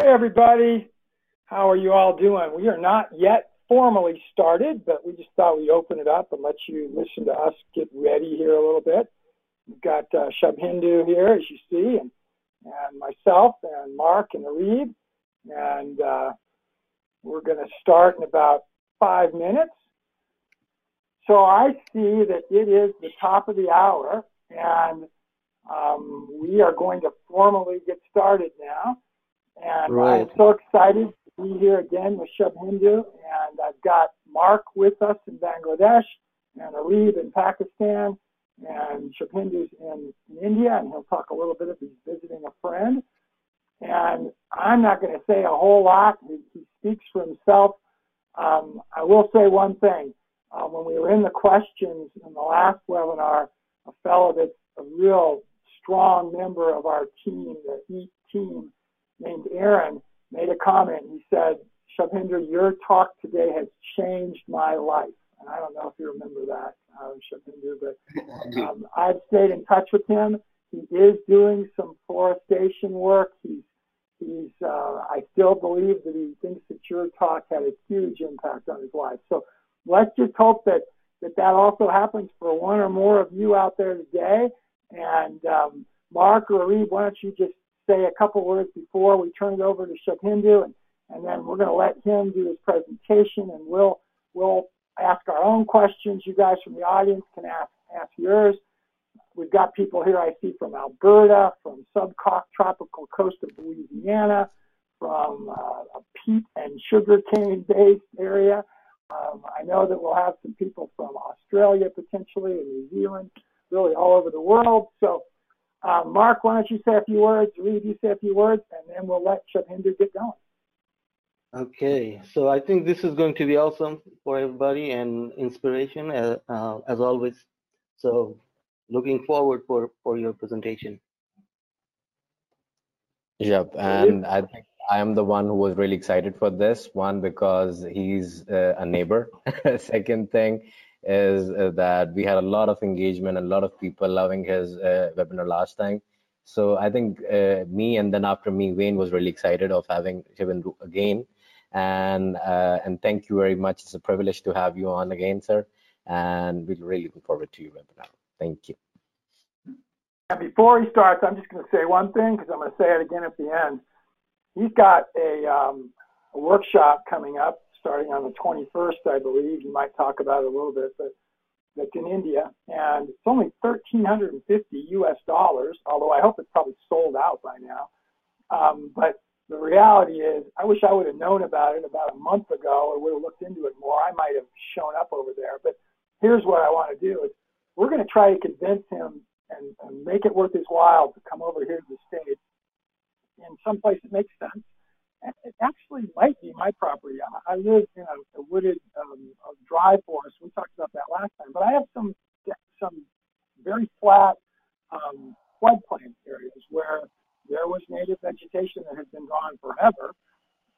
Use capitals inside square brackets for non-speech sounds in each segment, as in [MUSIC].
Hey, everybody. How are you all doing? We are not yet formally started, but we just thought we'd open it up and let you listen to us get ready here a little bit. We've got uh, Shubhendu here, as you see, and, and myself and Mark and Arib, and uh, we're going to start in about five minutes. So I see that it is the top of the hour, and um, we are going to formally get started now. And right. I'm so excited to be here again with Shubhendu, and I've got Mark with us in Bangladesh, and Arib in Pakistan, and Shubhendu's in, in India, and he'll talk a little bit if he's visiting a friend. And I'm not going to say a whole lot. He, he speaks for himself. Um, I will say one thing. Uh, when we were in the questions in the last webinar, a fellow that's a real strong member of our team, the EAT team, named Aaron, made a comment. He said, Shubhendu, your talk today has changed my life. And I don't know if you remember that, uh, Shubhendu, but [LAUGHS] um, I've stayed in touch with him. He is doing some forestation work. He's, he's, uh, I still believe that he thinks that your talk had a huge impact on his life. So let's just hope that that, that also happens for one or more of you out there today. And um, Mark or Reed, why don't you just say a couple words before we turn it over to Shubhendu, and, and then we're going to let him do his presentation, and we'll we'll ask our own questions. You guys from the audience can ask ask yours. We've got people here I see from Alberta, from subtropical coast of Louisiana, from uh, a peat and sugarcane based area. Um, I know that we'll have some people from Australia potentially and New Zealand, really all over the world. So uh, Mark, why don't you say a few words? Reed, you say a few words, and then we'll let Shubhendu get going. Okay, so I think this is going to be awesome for everybody and inspiration uh, uh, as always. So looking forward for, for your presentation. Yep, and I think I am the one who was really excited for this one because he's uh, a neighbor. [LAUGHS] Second thing is uh, that we had a lot of engagement and a lot of people loving his uh, webinar last time. So I think uh, me and then after me, Wayne was really excited of having Shivan again. And and thank you very much. It's a privilege to have you on again, sir. And we're really looking forward to your webinar. Thank you. And before he starts, I'm just going to say one thing because I'm going to say it again at the end. He's got a, um, a workshop coming up starting on the 21st, I believe. You might talk about it a little bit, but that's in India, and it's only 1,350 U.S. dollars. Although I hope it's probably sold out by now. Um, but the reality is, I wish I would have known about it about a month ago, or would have looked into it more. I might have shown up over there. But here's what I want to do: is we're going to try to convince him and, and make it worth his while to come over here to the States in some place that makes sense it actually might be my property. I, live in a, a wooded um, a dry forest. We talked about that last time, but I have some some very flat um, floodplain areas where there was native vegetation that has been gone forever,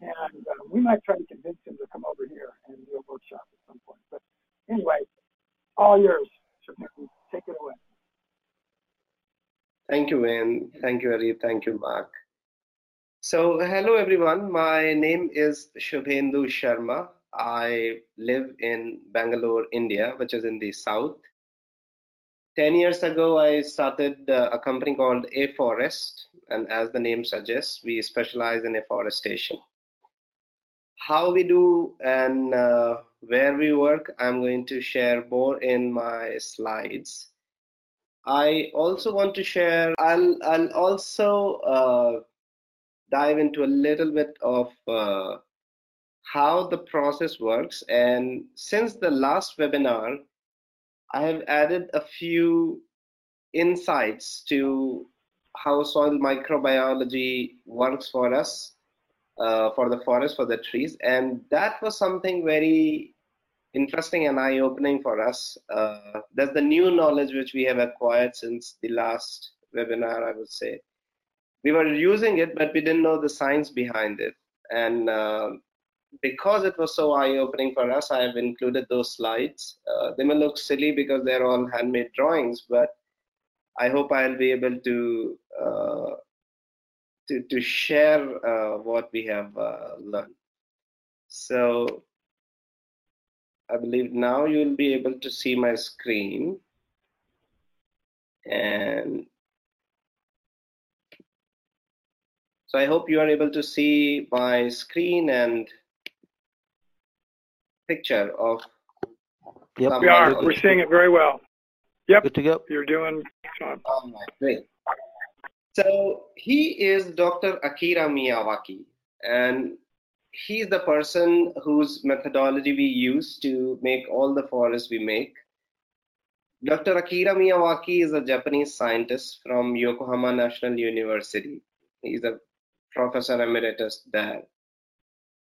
and um, we might try to convince him to come over here and do a workshop at some point. But anyway, all yours. Take it away. Thank you, Wayne. Thank you, Arif. Thank you, Mark. So, hello everyone. My name is Shubhendu Sharma. I live in Bangalore, India, which is in the south. 10 years ago, I started uh, a company called Afforestt, and as the name suggests, we specialize in afforestation. How we do and uh, where we work, I'm going to share more in my slides. I also want to share, I'll, I'll also uh, dive into a little bit of uh, how the process works. And since the last webinar, I have added a few insights to how soil microbiology works for us. uh, for the forest, for the trees, and that was something very interesting and eye-opening for us. Uh, that's the new knowledge which we have acquired since the last webinar, I would say. We were using it, but we didn't know the science behind it. And uh, because it was so eye-opening for us, I have included those slides. Uh, they may look silly because they're all handmade drawings, but I hope I'll be able to uh, to, to share uh, what we have uh, learned. So I believe now you'll be able to see my screen. And so I hope you are able to see my screen and picture of. Yep. We are. We're seeing it very well. Yep. Good to go. You're doing. All right, great. So he is Dr. Akira Miyawaki, and he's the person whose methodology we use to make all the forests we make. Dr. Akira Miyawaki is a Japanese scientist from Yokohama National University. He's a professor emeritus there.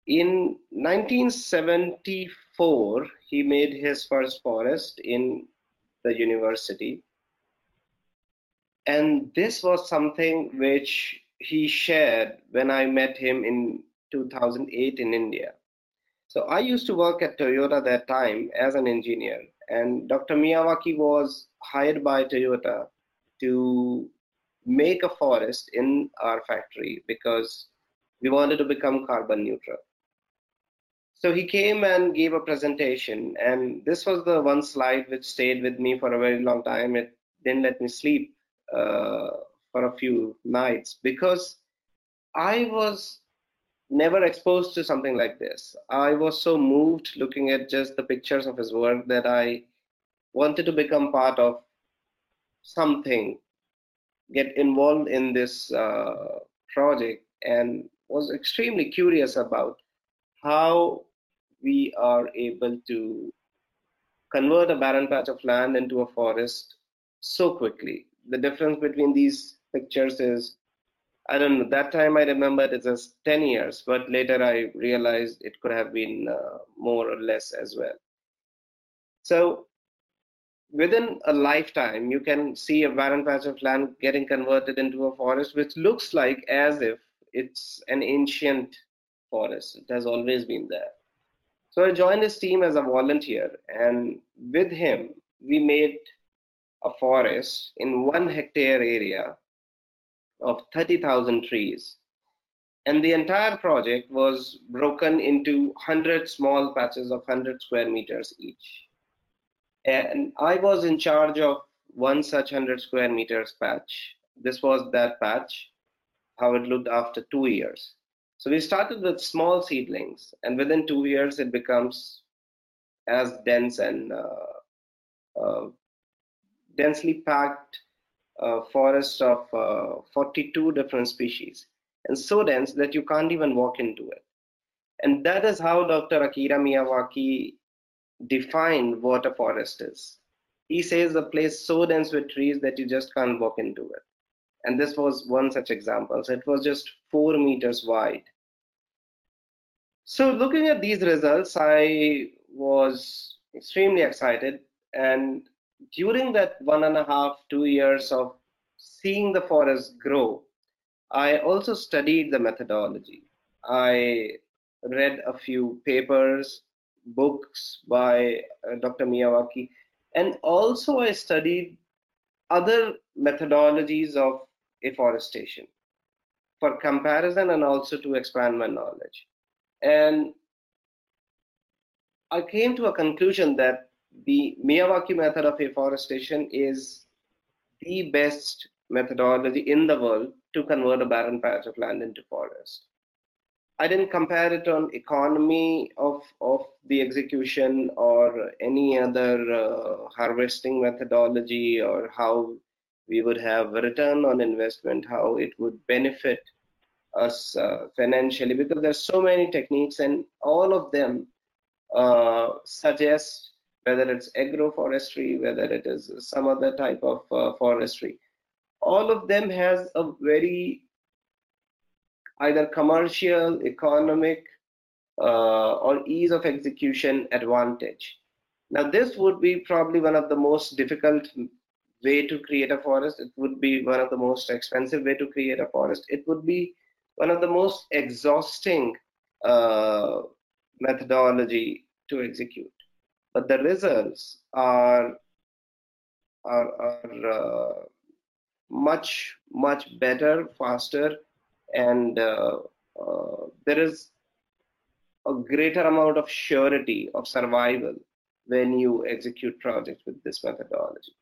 In 1974, he made his first forest in the university. And this was something which he shared when I met him in 2008 in India. So I used to work at Toyota that time as an engineer, and Dr. Miyawaki was hired by Toyota to make a forest in our factory because we wanted to become carbon neutral. So he came and gave a presentation, and this was the one slide which stayed with me for a very long time. It didn't let me sleep uh, for a few nights because I was never exposed to something like this. I was so moved looking at just the pictures of his work that I wanted to become part of something, get involved in this uh, project, and was extremely curious about how we are able to convert a barren patch of land into a forest so quickly. The difference between these pictures is I don't know. That time I remember it as 10 years, but later I realized it could have been uh, more or less as well. So within a lifetime, you can see a barren patch of land getting converted into a forest, which looks like as if it's an ancient forest. It has always been there. So I joined his team as a volunteer, and with him, we made a forest in one hectare area of 30,000 trees. And the entire project was broken into 100 small patches of 100 square meters each. And I was in charge of one such 100 square meters patch. This was that patch, how it looked after two years. So we started with small seedlings, and within two years, it becomes as dense and uh, uh, densely packed uh, forest of uh, 42 different species and so dense that you can't even walk into it. And that is how Dr. Akira Miyawaki defined what a forest is. He says a place so dense with trees that you just can't walk into it. And this was one such example. So it was just four meters wide. So looking at these results, I was extremely excited. And during that one and a half, two years of seeing the forest grow, I also studied the methodology. I read a few papers, books by uh, Dr. Miyawaki, and also I studied other methodologies of afforestation for comparison and also to expand my knowledge. And I came to a conclusion that the Miyawaki method of afforestation is the best methodology in the world to convert a barren patch of land into forest. I didn't compare it on economy of, of the execution or any other uh, harvesting methodology or how we would have return on investment, how it would benefit us uh, financially because there's so many techniques and all of them uh, suggest whether it's agroforestry, whether it is some other type of uh, forestry. All of them has a very either commercial, economic, uh, or ease of execution advantage. Now, this would be probably one of the most difficult way to create a forest. It would be one of the most expensive way to create a forest. It would be one of the most exhausting uh, methodology to execute. But the results are are, are uh, much much better, faster, and uh, uh, there is a greater amount of surety of survival when you execute projects with this methodology.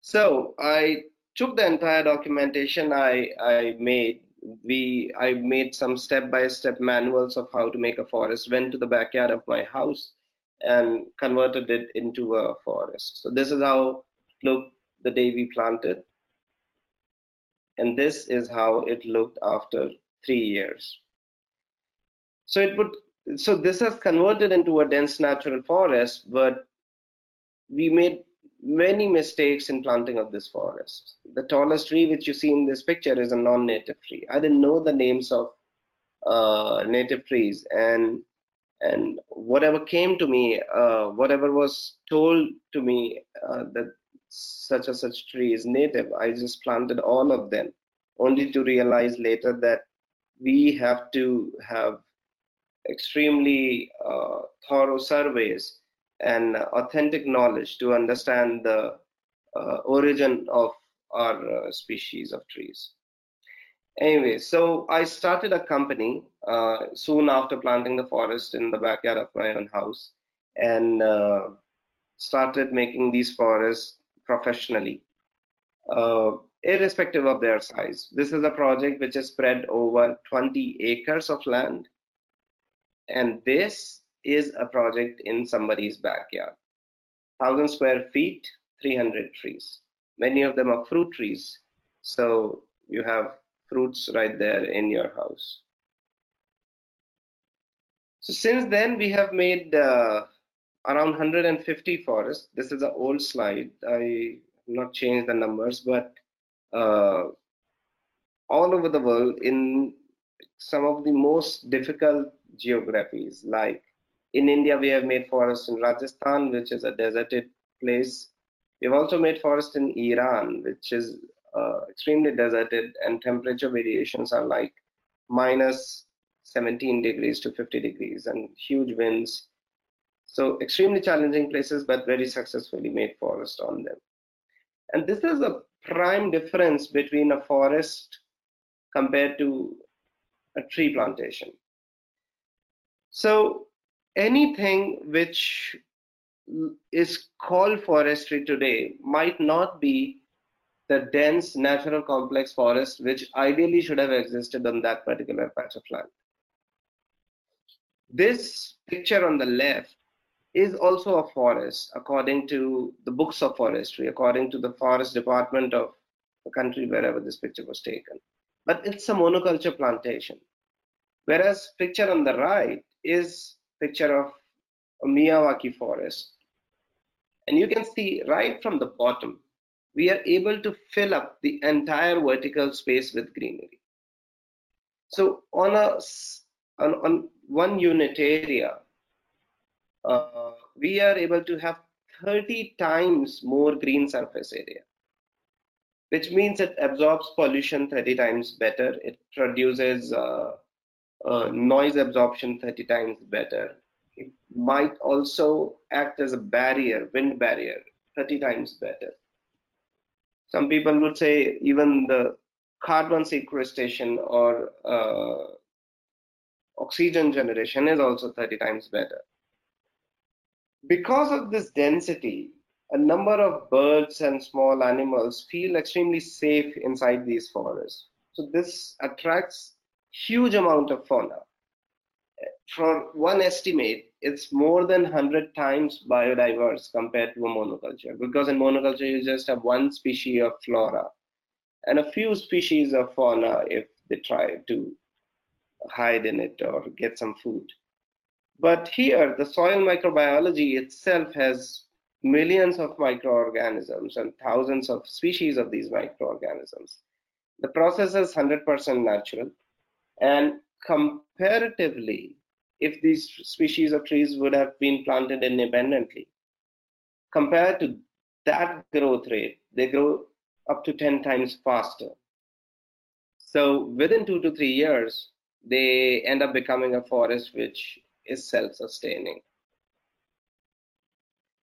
So I took the entire documentation I, I made. We I made some step-by-step manuals of how to make a forest. Went to the backyard of my house and converted it into a forest. So this is how it looked the day we planted, and this is how it looked after three years. So it would so this has converted into a dense natural forest, but we made many mistakes in planting of this forest. The tallest tree which you see in this picture is a non-native tree. I didn't know the names of uh, native trees, and and whatever came to me, uh, whatever was told to me uh, that such a such tree is native, I just planted all of them, only to realize later that we have to have extremely uh, thorough surveys and authentic knowledge to understand the uh, origin of our uh, species of trees. Anyway, so I started a company uh, soon after planting the forest in the backyard of my own house and uh, started making these forests professionally, uh, irrespective of their size. This is a project which is spread over 20 acres of land and this is a project in somebody's backyard. 1000 square feet, 300 trees. Many of them are fruit trees, so you have fruits right there in your house. So since then, we have made uh, around 150 forests. This is an old slide. I not changed the numbers, but uh, all over the world in some of the most difficult geographies. Like in India, we have made forests in Rajasthan, which is a deserted place. We've also made forests in Iran, which is uh, extremely deserted, and temperature variations are like minus 17 degrees to 50 degrees, and huge winds. So extremely challenging places, but very successfully made forest on them. And this is a prime difference between a forest compared to a tree plantation. So anything which is called forestry today might not be the dense natural complex forest which ideally should have existed on that particular patch of land. This picture on the left is also a forest according to the books of forestry, according to the forest department of the country wherever this picture was taken. But it's a monoculture plantation. Whereas picture on the right is picture of a Miyawaki forest. And you can see right from the bottom, we are able to fill up the entire vertical space with greenery. So on a on, on one unit area, uh, we are able to have 30 times more green surface area, which means it absorbs pollution 30 times better. It produces uh, uh, noise absorption 30 times better. It might also act as a barrier, wind barrier, 30 times better. Some people would say even the carbon sequestration or uh, oxygen generation is also 30 times better. Because of this density, a number of birds and small animals feel extremely safe inside these forests. So this attracts huge amount of fauna. For one estimate, it's more than 100 times biodiverse compared to a monoculture because in monoculture you just have one species of flora and a few species of fauna if they try to hide in it or get some food. But here, the soil microbiology itself has millions of microorganisms and thousands of species of these microorganisms. The process is 100% natural And comparatively, if these species of trees would have been planted independently, compared to that growth rate, they grow up to 10 times faster. So within two to three years, they end up becoming a forest which is self sustaining.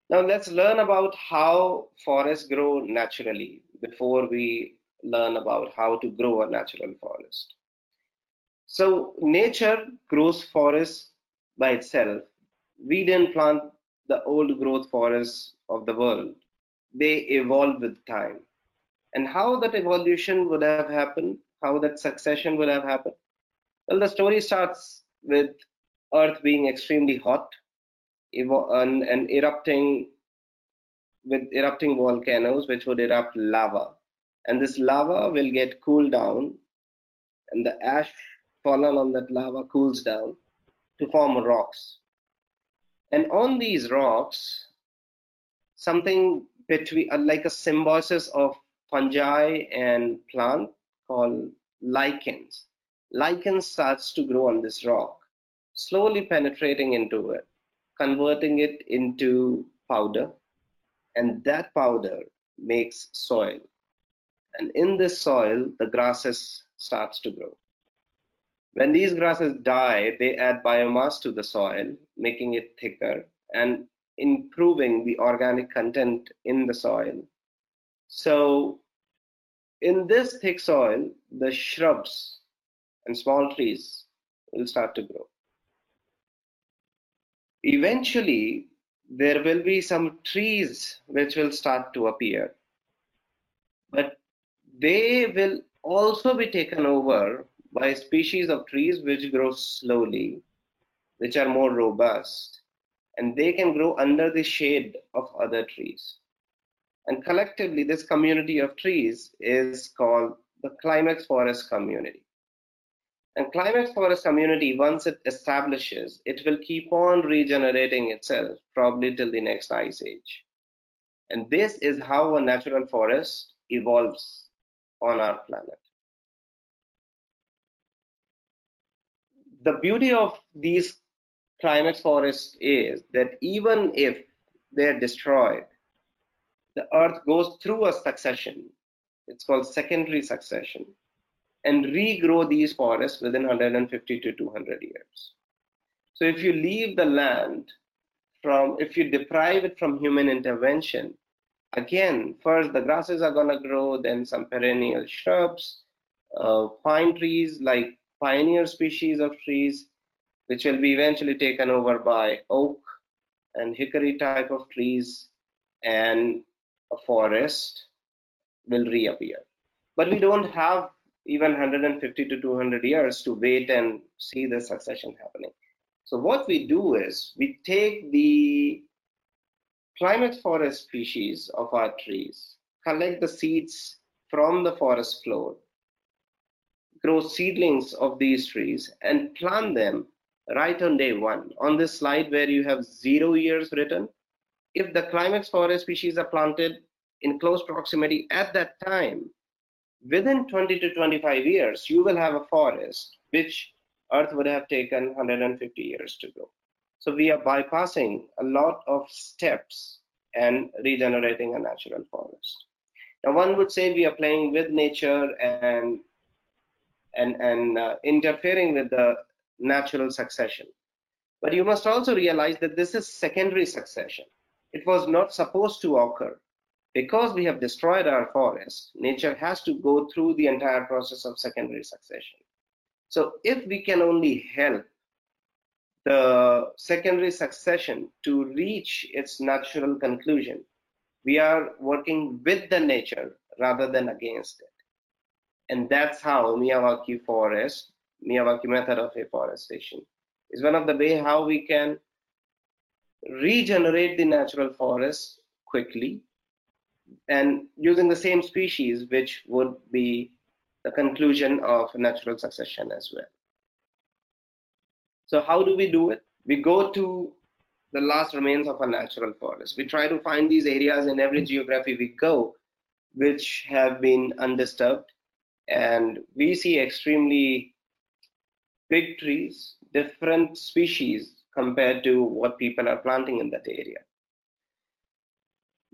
Now let's learn about how forests grow naturally before we learn about how to grow a natural forest. So nature grows forests by itself. We didn't plant the old growth forests of the world. They evolved with time. And how that evolution would have happened, how that succession would have happened. Well, the story starts with Earth being extremely hot and, and erupting with erupting volcanoes, which would erupt lava. And this lava will get cooled down, and the ash fallen on that lava cools down to form rocks. And on these rocks, something between uh, like a symbiosis of fungi and plant called lichens. Lichen starts to grow on this rock, slowly penetrating into it, converting it into powder, and that powder makes soil. And in this soil, the grasses starts to grow. When these grasses die, they add biomass to the soil, making it thicker and improving the organic content in the soil. So in this thick soil, the shrubs and small trees will start to grow. Eventually, there will be some trees which will start to appear, but they will also be taken over by species of trees which grow slowly, which are more robust, and they can grow under the shade of other trees. And collectively, this community of trees is called the climax forest community. And climax forest community, once it establishes, it will keep on regenerating itself, probably till the next ice age. And this is how a natural forest evolves on our planet. The beauty of these climax forests is that even if they're destroyed, the earth goes through a succession. It's called secondary succession and regrow these forests within 150 to 200 years. So if you leave the land from, if you deprive it from human intervention, again, first the grasses are going to grow, then some perennial shrubs, uh, pine trees like pioneer species of trees, which will be eventually taken over by oak and hickory type of trees, and a forest will reappear. But we don't have even 150 to 200 years to wait and see the succession happening. So what we do is we take the climax forest species of our trees, collect the seeds from the forest floor, grow seedlings of these trees, and plant them right on day one. On this slide where you have zero years written, if the climax forest species are planted in close proximity at that time, within 20 to 25 years, you will have a forest which Earth would have taken 150 years to grow. So we are bypassing a lot of steps and regenerating a natural forest. Now, one would say we are playing with nature and and and uh, interfering with the natural succession. But you must also realize that this is secondary succession. It was not supposed to occur because we have destroyed our forest, nature has to go through the entire process of secondary succession. So if we can only help the secondary succession to reach its natural conclusion, we are working with the nature rather than against it. And that's how Miyawaki forest, Miyawaki method of afforestation is one of the way how we can regenerate the natural forest quickly and using the same species, which would be the conclusion of natural succession as well. So how do we do it? We go to the last remains of a natural forest. We try to find these areas in every geography we go, which have been undisturbed, and we see extremely big trees, different species compared to what people are planting in that area.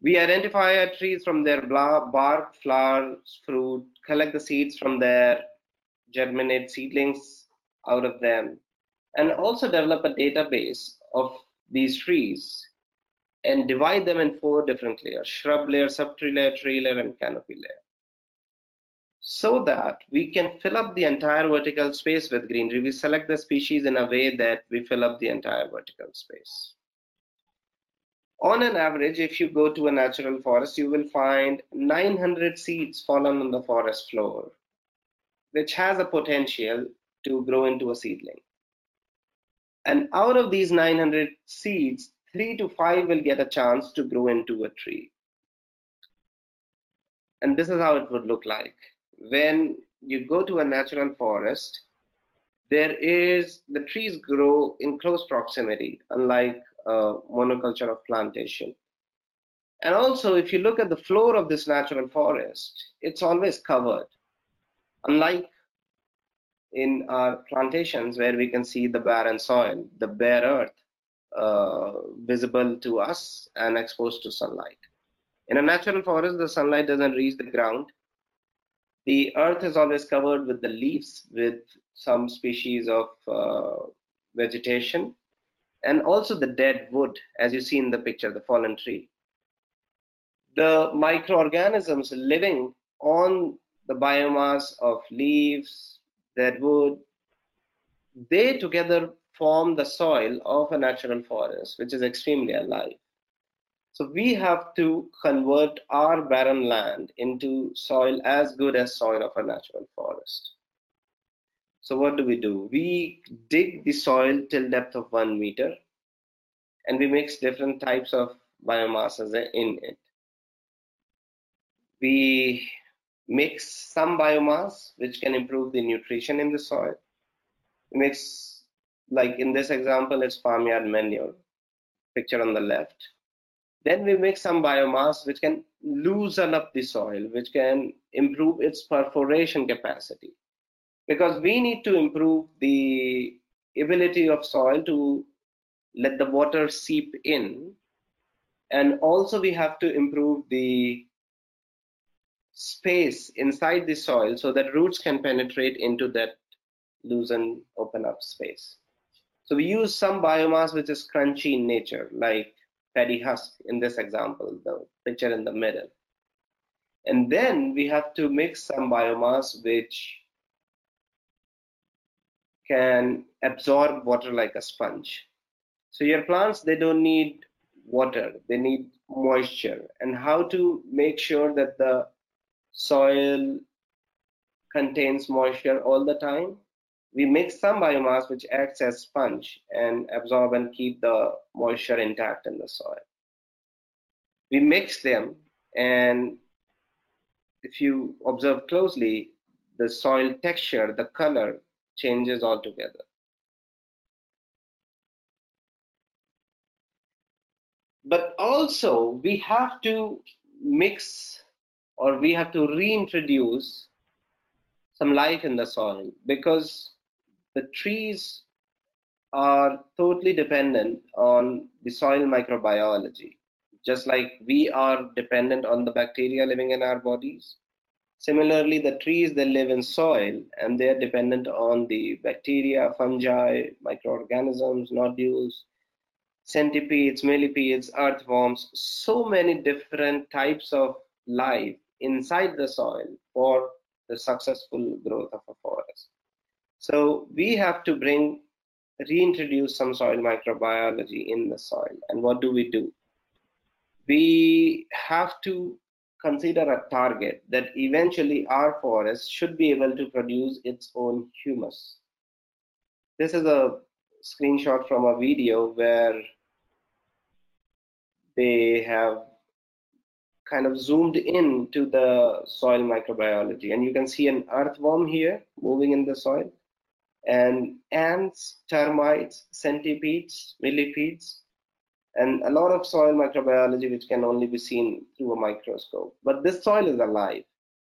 We identify trees from their bark, flowers, fruit, collect the seeds from there, germinate seedlings out of them, and also develop a database of these trees and divide them in four different layers shrub layer, subtree layer, tree layer, and canopy layer. So that we can fill up the entire vertical space with greenery. We select the species in a way that we fill up the entire vertical space. On an average, if you go to a natural forest, you will find 900 seeds fallen on the forest floor, which has a potential to grow into a seedling. And out of these 900 seeds, three to five will get a chance to grow into a tree. And this is how it would look like. When you go to a natural forest, there is the trees grow in close proximity, unlike uh, monoculture of plantation. And also, if you look at the floor of this natural forest, it's always covered. Unlike in our plantations where we can see the barren soil, the bare earth uh, visible to us and exposed to sunlight. In a natural forest, the sunlight doesn't reach the ground. The earth is always covered with the leaves, with some species of uh, vegetation, and also the dead wood, as you see in the picture, the fallen tree. The microorganisms living on the biomass of leaves, dead wood, they together form the soil of a natural forest, which is extremely alive. So we have to convert our barren land into soil as good as soil of a natural forest. So what do we do? We dig the soil till depth of one meter and we mix different types of biomasses in it. We mix some biomass which can improve the nutrition in the soil. We mix, like in this example, it's farmyard manure, picture on the left. Then we mix some biomass which can loosen up the soil, which can improve its perforation capacity because we need to improve the ability of soil to let the water seep in. And also we have to improve the space inside the soil so that roots can penetrate into that loosen open up space. So we use some biomass which is crunchy in nature like paddy husk in this example the picture in the middle. And then we have to mix some biomass which can absorb water like a sponge. So your plants, they don't need water, they need moisture. And how to make sure that the soil contains moisture all the time? We mix some biomass which acts as sponge and absorb and keep the moisture intact in the soil. We mix them and if you observe closely, the soil texture, the color changes altogether. But also, we have to mix or we have to reintroduce some life in the soil because the trees are totally dependent on the soil microbiology. Just like we are dependent on the bacteria living in our bodies, Similarly, the trees, they live in soil and they're dependent on the bacteria, fungi, microorganisms, nodules, centipedes, millipedes, earthworms, so many different types of life inside the soil for the successful growth of a forest. So we have to bring, reintroduce some soil microbiology in the soil. And what do we do? We have to consider a target that eventually our forest should be able to produce its own humus. This is a screenshot from a video where they have kind of zoomed in to the soil microbiology and you can see an earthworm here moving in the soil and ants, termites, centipedes, millipedes and a lot of soil microbiology which can only be seen through a microscope. But this soil is alive,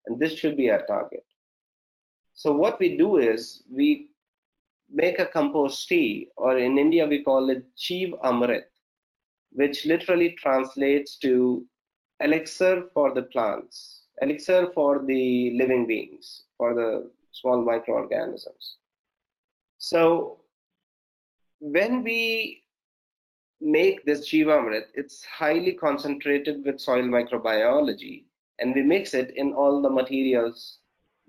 and this should be our target. So what we do is we make a compost tea, or in India we call it Jeev Amrit, which literally translates to elixir for the plants, elixir for the living beings, for the small microorganisms. So when we make this Jivamrit, it's highly concentrated with soil microbiology, and we mix it in all the materials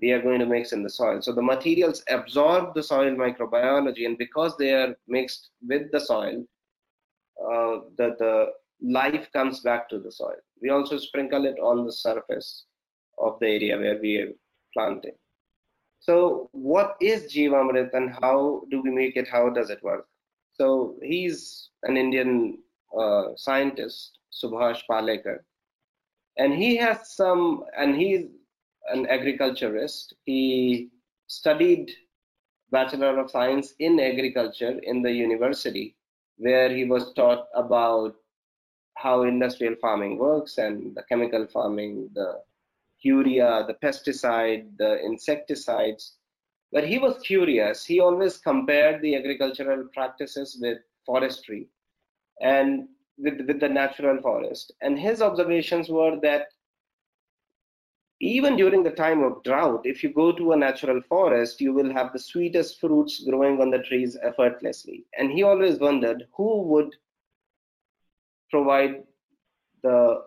we are going to mix in the soil. So the materials absorb the soil microbiology, and because they are mixed with the soil, uh, the, the life comes back to the soil. We also sprinkle it on the surface of the area where we are planting. So, what is Jivamrit and how do we make it? How does it work? So, he's an Indian uh, scientist, Subhash Palekar, and he has some, and he's an agriculturist. He studied Bachelor of Science in Agriculture in the university, where he was taught about how industrial farming works and the chemical farming, the urea, the pesticide, the insecticides. But he was curious. He always compared the agricultural practices with forestry and with, with the natural forest. And his observations were that even during the time of drought, if you go to a natural forest, you will have the sweetest fruits growing on the trees effortlessly. And he always wondered who would provide the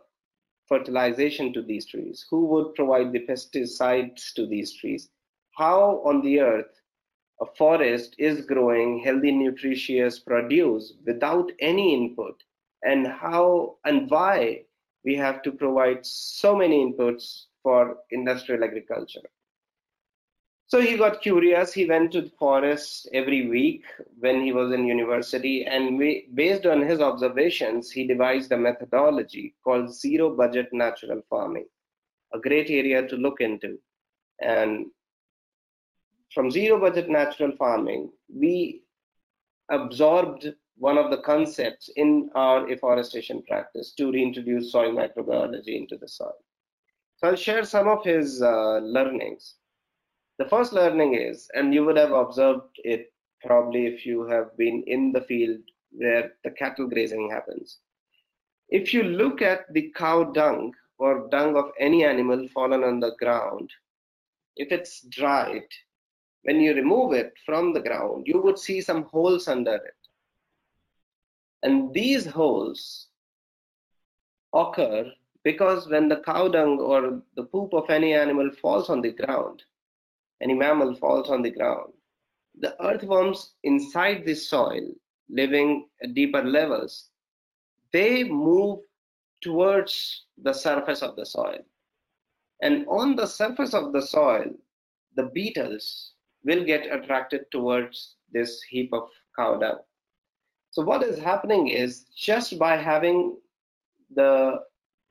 fertilization to these trees? Who would provide the pesticides to these trees? How on the earth a forest is growing healthy, nutritious produce without any input? And how and why we have to provide so many inputs for industrial agriculture? So he got curious. He went to the forest every week when he was in university, and we, based on his observations, he devised a methodology called zero budget natural farming, a great area to look into. And from zero budget natural farming, we absorbed one of the concepts in our afforestation practice to reintroduce soil microbiology into the soil. So I'll share some of his uh, learnings. The first learning is, and you would have observed it probably if you have been in the field where the cattle grazing happens. If you look at the cow dung or dung of any animal fallen on the ground, if it's dried, when you remove it from the ground, you would see some holes under it. And these holes occur because when the cow dung or the poop of any animal falls on the ground, any mammal falls on the ground, the earthworms inside the soil, living at deeper levels, they move towards the surface of the soil. And on the surface of the soil, the beetles will get attracted towards this heap of cow dung. So, what is happening is just by having the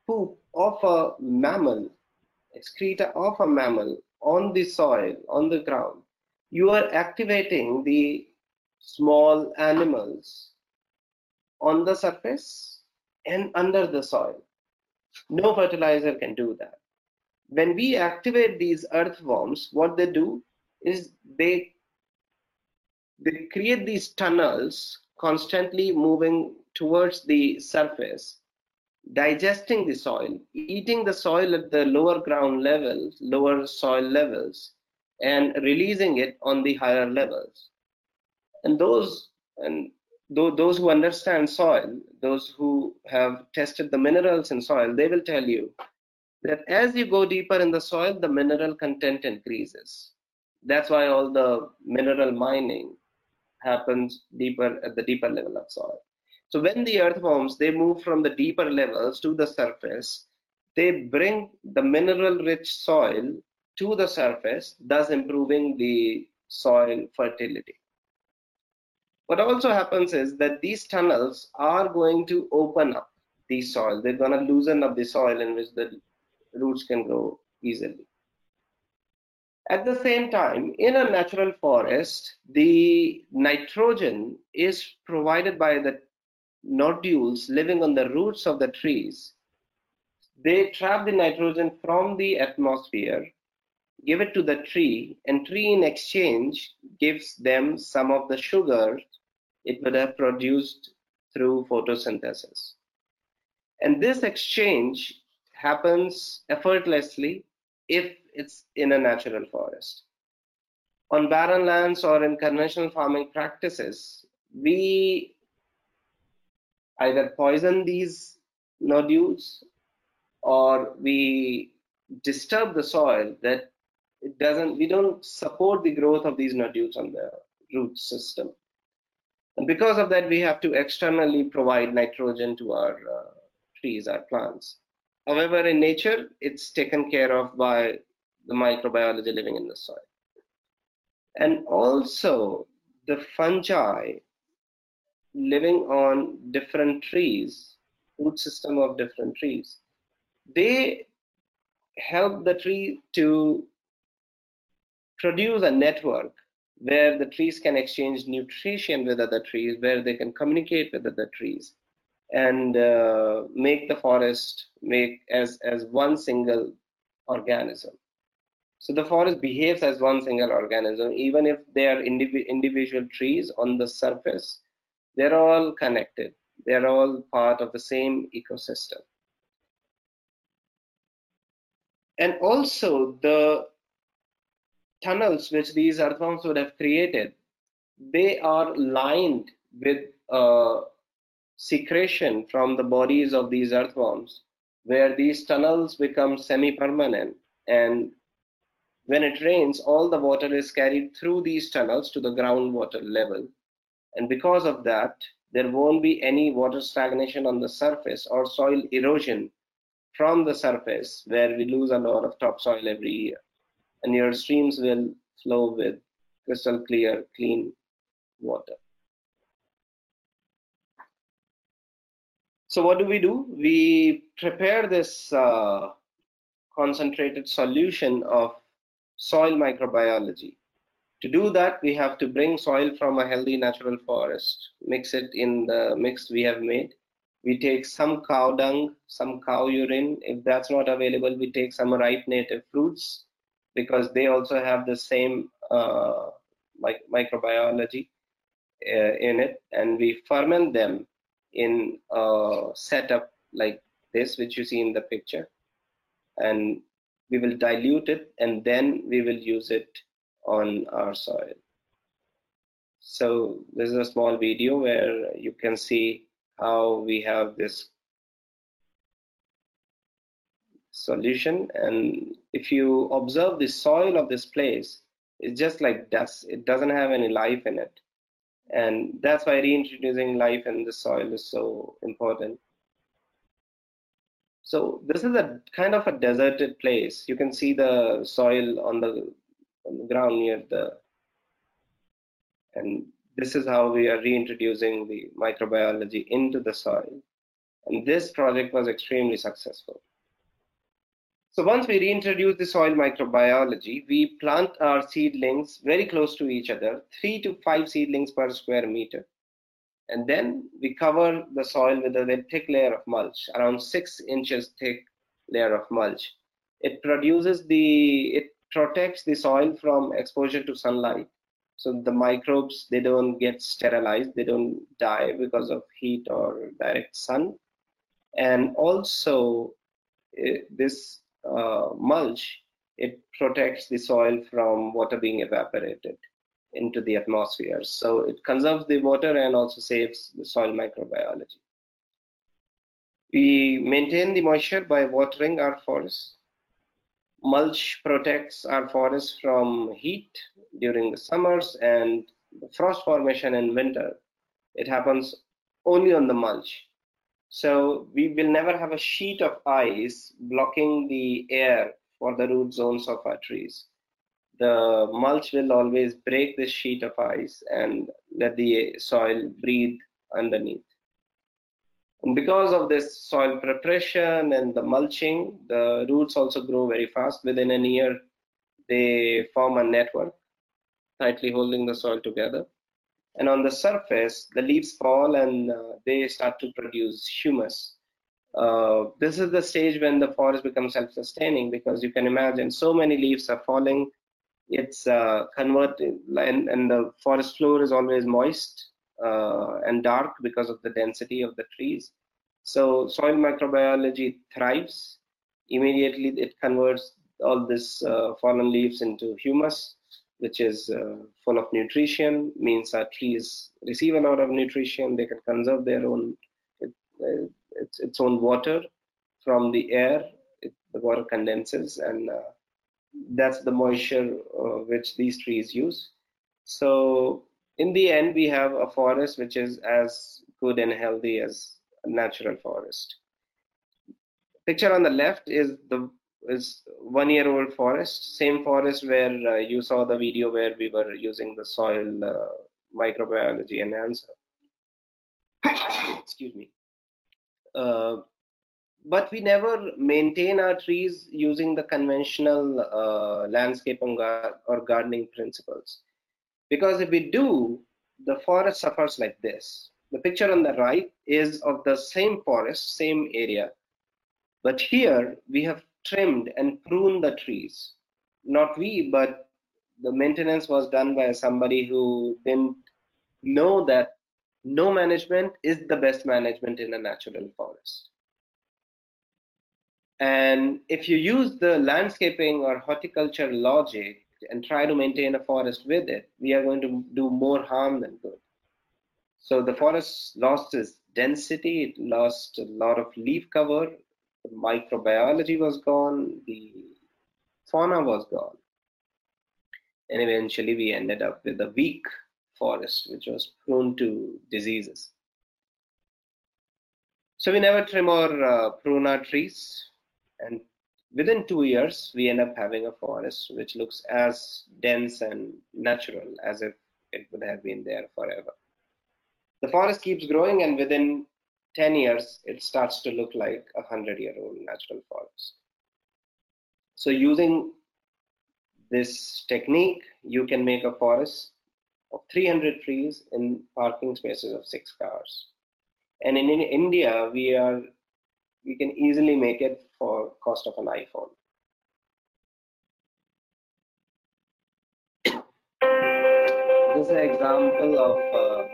poop of a mammal, excreta of a mammal on the soil, on the ground, you are activating the small animals on the surface and under the soil. No fertilizer can do that. When we activate these earthworms, what they do is they they create these tunnels constantly moving towards the surface digesting the soil, eating the soil at the lower ground levels, lower soil levels, and releasing it on the higher levels. And those and those who understand soil, those who have tested the minerals in soil, they will tell you that as you go deeper in the soil, the mineral content increases. That's why all the mineral mining happens deeper at the deeper level of soil. So when the earthworms, they move from the deeper levels to the surface, they bring the mineral rich soil to the surface, thus improving the soil fertility. What also happens is that these tunnels are going to open up the soil. They're going to loosen up the soil in which the roots can grow easily. At the same time, in a natural forest, the nitrogen is provided by the nodules living on the roots of the trees, they trap the nitrogen from the atmosphere give it to the tree, and tree in exchange gives them some of the sugar it would have produced through photosynthesis. And this exchange happens effortlessly if it's in a natural forest. On barren lands or in conventional farming practices, we either poison these nodules or we disturb the soil that it doesn't we don't support the growth of these nodules on the root system and because of that we have to externally provide nitrogen to our uh, trees our plants however in nature it's taken care of by the microbiology living in the soil and also the fungi living on different trees root system of different trees they help the tree to produce a network where the trees can exchange nutrition with other trees, where they can communicate with other trees, and uh, make the forest make as as one single organism. So the forest behaves as one single organism, even if they are indiv- individual trees on the surface. They're all connected. They're all part of the same ecosystem. And also the tunnels which these earthworms would have created, they are lined with uh, secretion from the bodies of these earthworms, where these tunnels become semi-permanent. And when it rains, all the water is carried through these tunnels to the groundwater level. And because of that, there won't be any water stagnation on the surface or soil erosion from the surface where we lose a lot of topsoil every year and your streams will flow with crystal clear, clean water. So what do we do? We prepare this uh, concentrated solution of soil microbiology. To do that, we have to bring soil from a healthy natural forest, mix it in the mix we have made. We take some cow dung, some cow urine. If that's not available, we take some ripe native fruits because they also have the same uh, mic- microbiology uh, in it, and we ferment them in a setup like this, which you see in the picture, and we will dilute it, and then we will use it on our soil. So this is a small video where you can see how we have this solution. And if you observe the soil of this place, it's just like dust. It doesn't have any life in it. And that's why reintroducing life in the soil is so important. So this is a kind of a deserted place. You can see the soil on the, on the ground near the, and this is how we are reintroducing the microbiology into the soil. And this project was extremely successful. So once we reintroduce the soil microbiology, we plant our seedlings very close to each other, three to five seedlings per square meter. And then we cover the soil with a very thick layer of mulch, around six inches thick layer of mulch. It produces the, it protects the soil from exposure to sunlight. So the microbes, they don't get sterilized, they don't die because of heat or direct sun. And also, it, eh, this uh, mulch, it protects the soil from water being evaporated into the atmosphere. So it conserves the water and also saves the soil microbiology. We maintain the moisture by watering our forests. Mulch protects our forests from heat during the summers and the frost formation in winter. It happens only on the mulch. So we will never have a sheet of ice blocking the air for the root zones of our trees. The mulch will always break this sheet of ice and let the soil breathe underneath. And because of this soil preparation and the mulching, the roots also grow very fast. Within a year, they form a network, tightly holding the soil together and on the surface the leaves fall and uh, they start to produce humus uh, this is the stage when the forest becomes self-sustaining because you can imagine so many leaves are falling. It's uh, converting, and, and, the forest floor is always moist uh, and dark because of the density of the trees. So soil microbiology thrives. Immediately, it converts all this uh, fallen leaves into humus, which is uh, full of nutrition. Means that trees receive a lot of nutrition. They can conserve their own uh, its, its own water from the air. It, the water condenses, and uh, that's the moisture uh, which these trees use. So in the end, we have a forest which is as good and healthy as a natural forest. Picture on the left is the is one year old forest, same forest where uh, you saw the video where we were using the soil uh, microbiology enhancer. [COUGHS] Excuse me. But we never maintain our trees using the conventional uh, landscape or gardening principles. Because if we do, the forest suffers like this. The picture on the right is of the same forest, same area. But here we have trimmed and pruned the trees. Not we, but the maintenance was done by somebody who didn't know that no management is the best management in a natural forest. And if you use the landscaping or horticulture logic and try to maintain a forest with it, we are going to do more harm than good. So the forest lost its density, it lost a lot of leaf cover, the microbiology was gone, the fauna was gone. And eventually we ended up with a weak forest, which was prone to diseases. So we never trim or uh, prune our trees, and within two years, we end up having a forest which looks as dense and natural as if it would have been there forever. The forest keeps growing, and within 10 years, it starts to look like a 100 year old natural forest. So, using this technique, you can make a forest of 300 trees in parking spaces of six cars. And in, in India, we are we can easily make it for cost of an iPhone. this is an example of uh,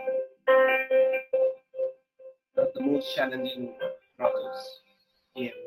the most challenging projects here.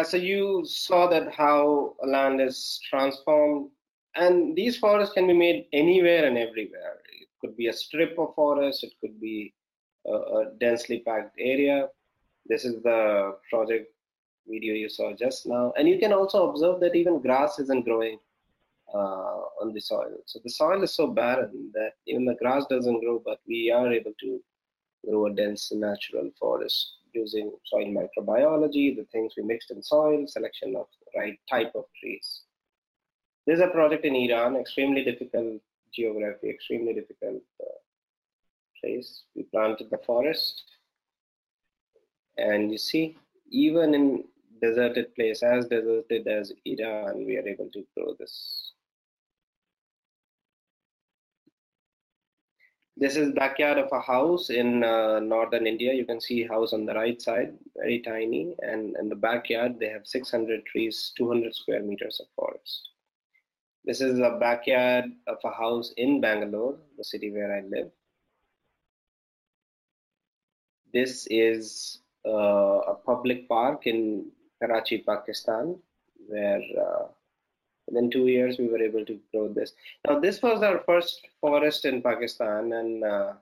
Yeah, so you saw that how land is transformed, and these forests can be made anywhere and everywhere. It could be a strip of forest, it could be a, a densely packed area. This is the project video you saw just now, and you can also observe that even grass isn't growing uh, on the soil. So the soil is so barren that even the grass doesn't grow, but we are able to grow a dense natural forest using soil microbiology, the things we mixed in soil, selection of the right type of trees. There's a project in Iran, extremely difficult geography, extremely difficult uh, place. We planted the forest, and you see, even in deserted place, as deserted as Iran, we are able to grow this This is backyard of a house in uh, northern India. You can see house on the right side, very tiny, and in the backyard they have 600 trees, 200 square meters of forest. This is a backyard of a house in Bangalore, the city where I live. This is uh, a public park in Karachi, Pakistan, where uh, within two years we were able to grow this. Now, this was our first forest in Pakistan, and uh,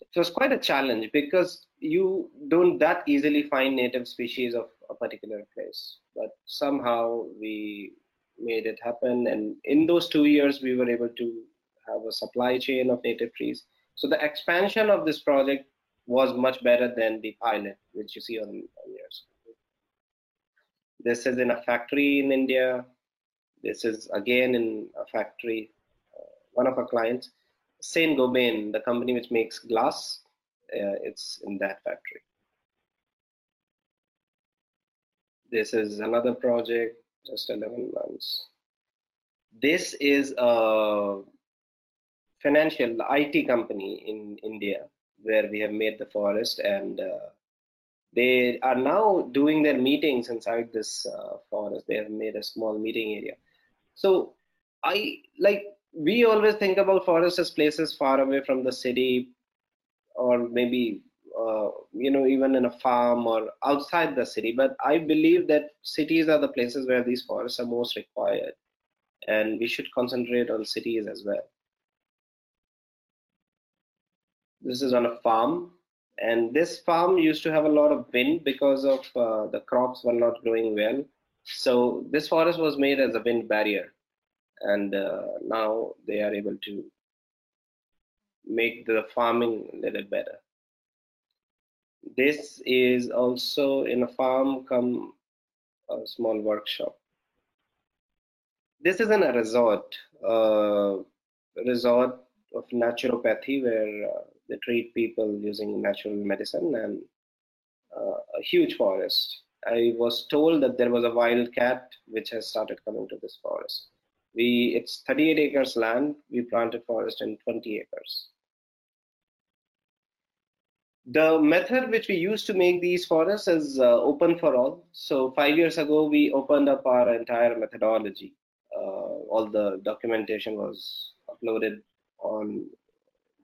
it was quite a challenge because you don't that easily find native species of a particular place. But somehow we made it happen, and in those two years we were able to have a supply chain of native trees. So the expansion of this project was much better than the pilot, which you see on, on your screen. This is in a factory in India. This is again in a factory, uh, one of our clients, Saint Gobain, the company which makes glass. Uh, it's in that factory. This is another project, just 11 months. This is a financial IT company in India where we have made the forest and uh, they are now doing their meetings inside this uh, forest they have made a small meeting area so i like we always think about forests as places far away from the city or maybe uh, you know even in a farm or outside the city but i believe that cities are the places where these forests are most required and we should concentrate on cities as well this is on a farm, and this farm used to have a lot of wind because of uh, the crops were not growing well. So this forest was made as a wind barrier, and uh, now they are able to make the farming a little better. This is also in a farm come a small workshop. This is in a resort, uh, resort of naturopathy where uh, they treat people using natural medicine and uh, a huge forest. I was told that there was a wild cat which has started coming to this forest. We it's 38 acres land. We planted forest in 20 acres. The method which we use to make these forests is uh, open for all. So five years ago, we opened up our entire methodology. Uh, all the documentation was uploaded on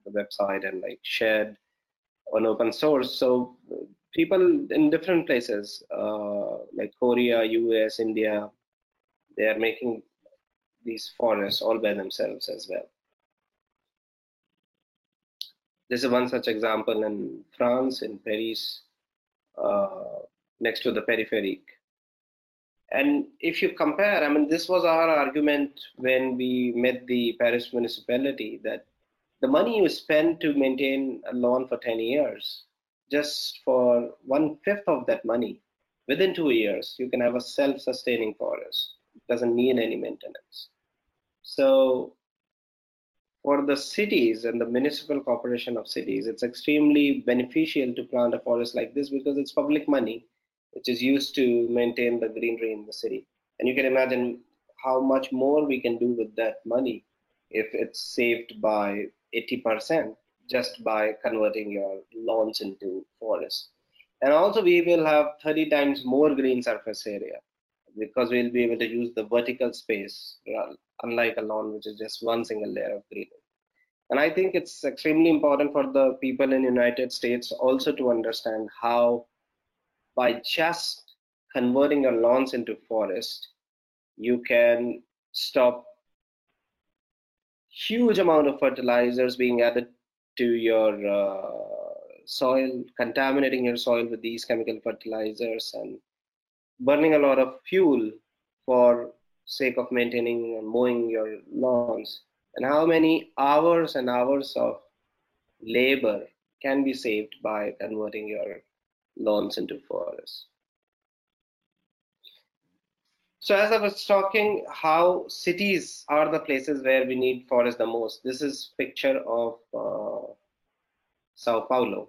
the website and like shared on open source. So people in different places uh, like Korea, US, India, they are making these forests all by themselves as well. This is one such example in France, in Paris, uh, next to the Peripherique. And if you compare, I mean, this was our argument when we met the Paris municipality that the money you spend to maintain a lawn for 10 years, just for one fifth of that money, within two years, you can have a self sustaining forest. It doesn't need any maintenance. So, for the cities and the municipal corporation of cities, it's extremely beneficial to plant a forest like this because it's public money, which is used to maintain the greenery in the city. And you can imagine how much more we can do with that money if it's saved by 80% just by converting your lawns into forests. And also we will have 30 times more green surface area because we'll be able to use the vertical space, uh, unlike a lawn which is just one single layer of greenery. And I think it's extremely important for the people in United States also to understand how by just converting your lawns into forest, you can stop huge amount of fertilizers being added to your uh, soil, contaminating your soil with these chemical fertilizers and burning a lot of fuel for sake of maintaining and mowing your lawns and how many hours and hours of labor can be saved by converting your lawns into forests so as I was talking, how cities are the places where we need forests the most. This is picture of uh, Sao Paulo.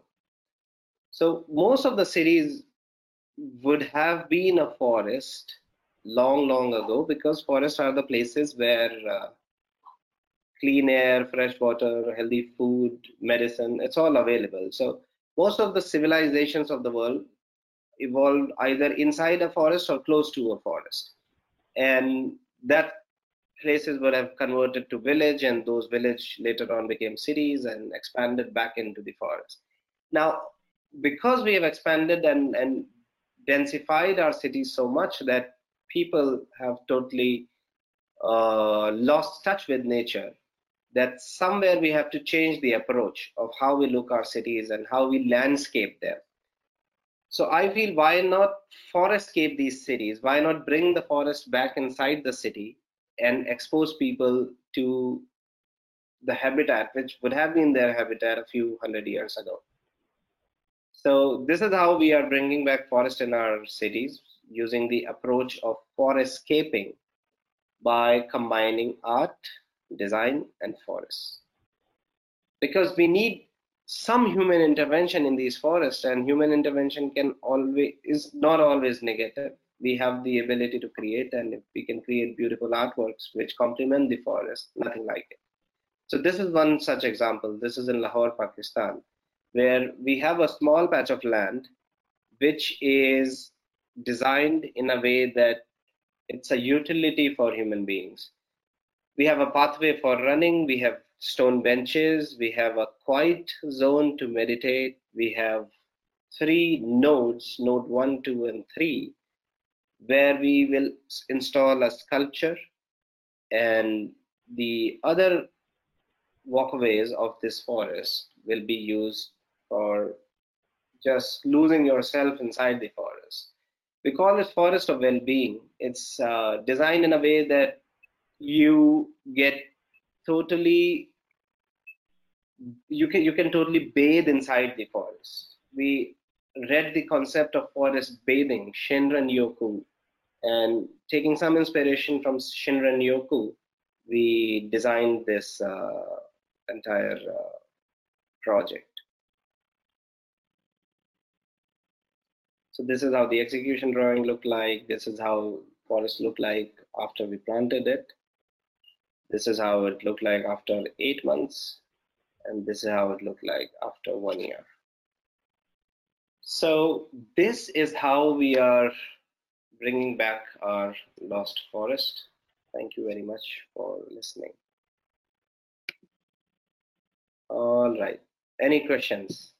So most of the cities would have been a forest long, long ago because forests are the places where uh, clean air, fresh water, healthy food, medicine, it's all available. So most of the civilizations of the world evolved either inside a forest or close to a forest and that places would have converted to village and those village later on became cities and expanded back into the forest. Now because we have expanded and, and densified our cities so much that people have totally uh, lost touch with nature that somewhere we have to change the approach of how we look our cities and how we landscape them. So i feel why not forestscape these cities? Why not bring the forest back inside the city and expose people to the habitat which would have been their habitat a few hundred years ago so this is how we are bringing back forest in our cities using the approach of forestscaping by combining art, design, and forests. Because we need some human intervention in these forests, and human intervention can always is not always negative. We have the ability to create, and if we can create beautiful artworks which complement the forest, nothing like it. So this is one such example. This is in Lahore, Pakistan where we have a small patch of land which is designed in a way that it's a utility for human beings. We have a pathway for running, we have stone benches, we have a quiet zone to meditate, we have three nodes, node one, two, and three, where we will install a sculpture and the other walkways of this forest will be used for just losing yourself inside the forest. We call it forest of well-being. It's uh, designed in a way that you get totally you can you can totally bathe inside the forest. We read the concept of forest bathing, Shinrin Yoku, and taking some inspiration from Shinrin Yoku, we designed this uh, entire uh, project. So this is how the execution drawing looked like. This is how forest looked like after we planted it. This is how it looked like after eight months. And this is how it looked like after one year. So this is how we are bringing back our lost forest. Thank you very much for listening. All right. Any questions?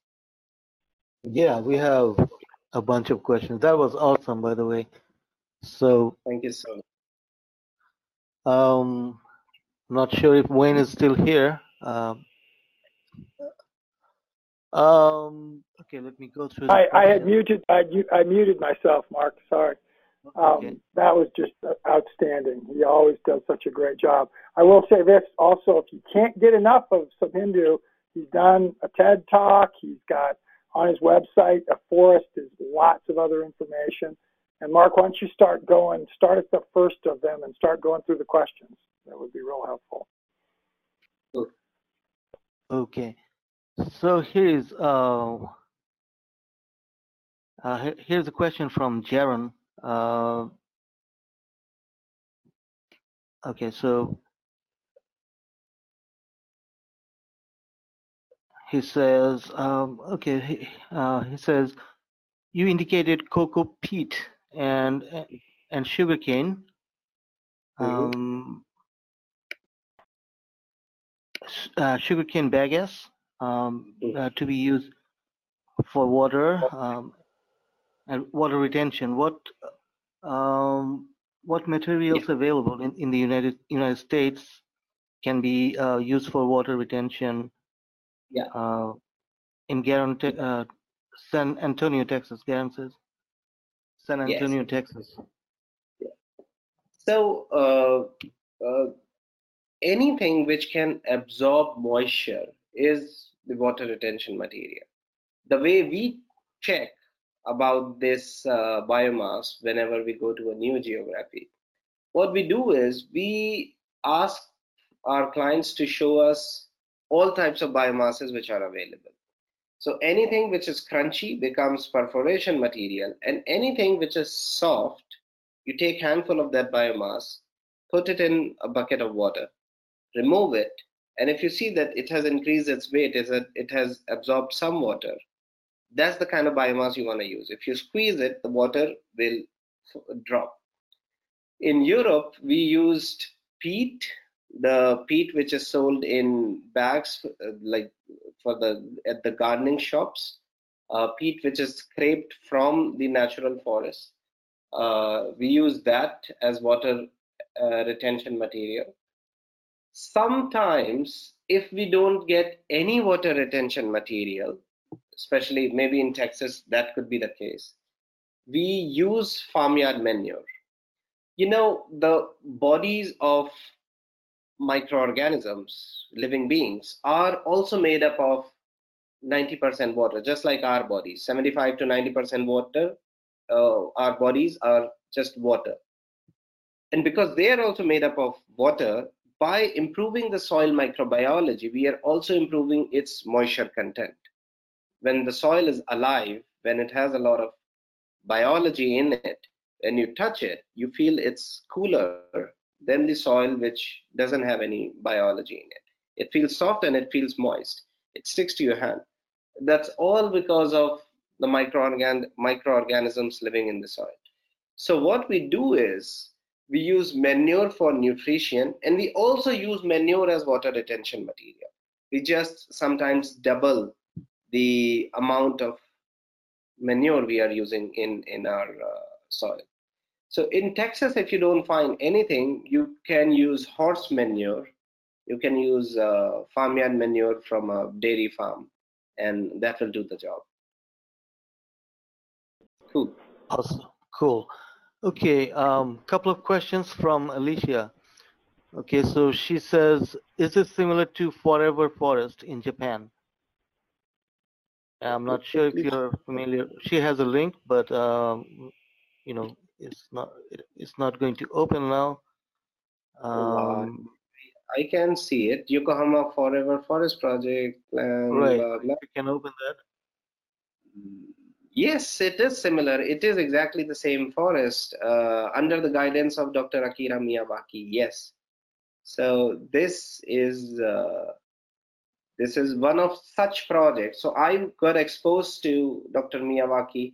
Yeah, we have a bunch of questions. That was awesome, by the way. So thank you so much. Um, not sure if Wayne is still here. Um, um, okay, let me go through. I, I had muted. I, I muted myself, Mark. Sorry. Um. That was just outstanding. He always does such a great job. I will say this also: if you can't get enough of Shubhendu, he's done a TED talk. He's got on his website, a forest is lots of other information. And Mark, why don't you start going, start at the first of them and start going through the questions. That would be real helpful. Okay. So here's uh, uh, here's a question from Jaron. Uh, okay, so he says, um, okay, he, uh, he says, you indicated coco peat and and sugarcane. Mm-hmm. Um, uh, sugarcane bagasse um, mm. uh, to be used for water um, and water retention. What um, what materials yeah. available in, in the United United States can be uh, used for water retention yeah. Uh, in Garon, uh, San Antonio, Texas. Garon says San Antonio, yes. Texas. Yeah. So uh, uh, anything which can absorb moisture is the water retention material. The way we check about this uh, biomass whenever we go to a new geography, what we do is we ask our clients to show us all types of biomasses which are available. So anything which is crunchy becomes perforation material and anything which is soft, you take handful of that biomass, put it in a bucket of water, remove it, and if you see that it has increased its weight, it has absorbed some water, that's the kind of biomass you want to use. If you squeeze it, the water will drop. In Europe, we used peat, the peat which is sold in bags, like for the at the gardening shops, uh, peat which is scraped from the natural forest. Uh, we use that as water uh, retention material. Sometimes, if we don't get any water retention material, especially maybe in Texas, that could be the case. We use farmyard manure. You know, the bodies of microorganisms, living beings, are also made up of 90% water, just like our bodies. 75 to 90% water. Uh, our bodies are just water. And because they are also made up of water, by improving the soil microbiology, we are also improving its moisture content. When the soil is alive, when it has a lot of biology in it, when you touch it, you feel it's cooler than the soil which doesn't have any biology in it. It feels soft and it feels moist. It sticks to your hand. That's all because of the microorgan- microorganisms living in the soil. So what we do is we use manure for nutrition and we also use manure as water retention material. We just sometimes double the amount of manure we are using in, in our uh, soil. So in Texas, if you don't find anything, you can use horse manure. You can use uh, farmyard manure from a dairy farm, and that will do the job. Cool. Awesome. Cool. Okay. Um, couple of questions from Alicia. Okay, so she says, is this similar to Forever Forest in Japan? I'm not sure if you're familiar. She has a link, but um, you know, it's not it's not going to open now. Um, I can see it. Yokohama Forever Forest Project. Plan, right. blah, blah. You can open that. Yes, it is similar. It is exactly the same forest uh, under the guidance of Dr. Akira Miyawaki. Yes. So this is uh, this is one of such projects. So I got exposed to Dr. Miyawaki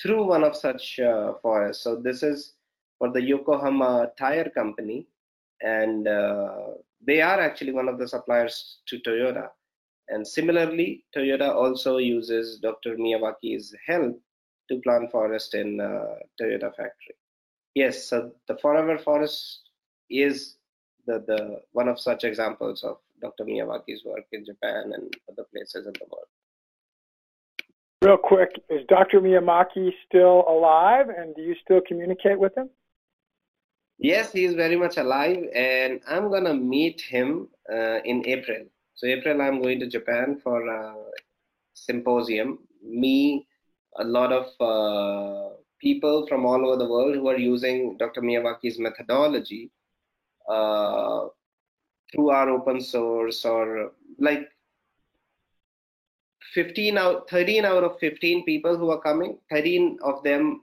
through one of such uh, forests. So this is for the Yokohama Tire Company, and uh, they are actually one of the suppliers to Toyota. And similarly, Toyota also uses Dr. Miyawaki's help to plant forest in uh, Toyota factory. Yes, so the Forever Forest is the, the one of such examples of Dr. Miyawaki's work in Japan and other places in the world. Real quick, is Dr. Miyawaki still alive and do you still communicate with him? Yes, he is very much alive, and I'm gonna meet him uh, in April. So April, I'm going to Japan for a symposium. Me, a lot of uh, people from all over the world who are using Dr. Miyawaki's methodology uh, through our open source or like 15 out 13 out of 15 people who are coming 13 of them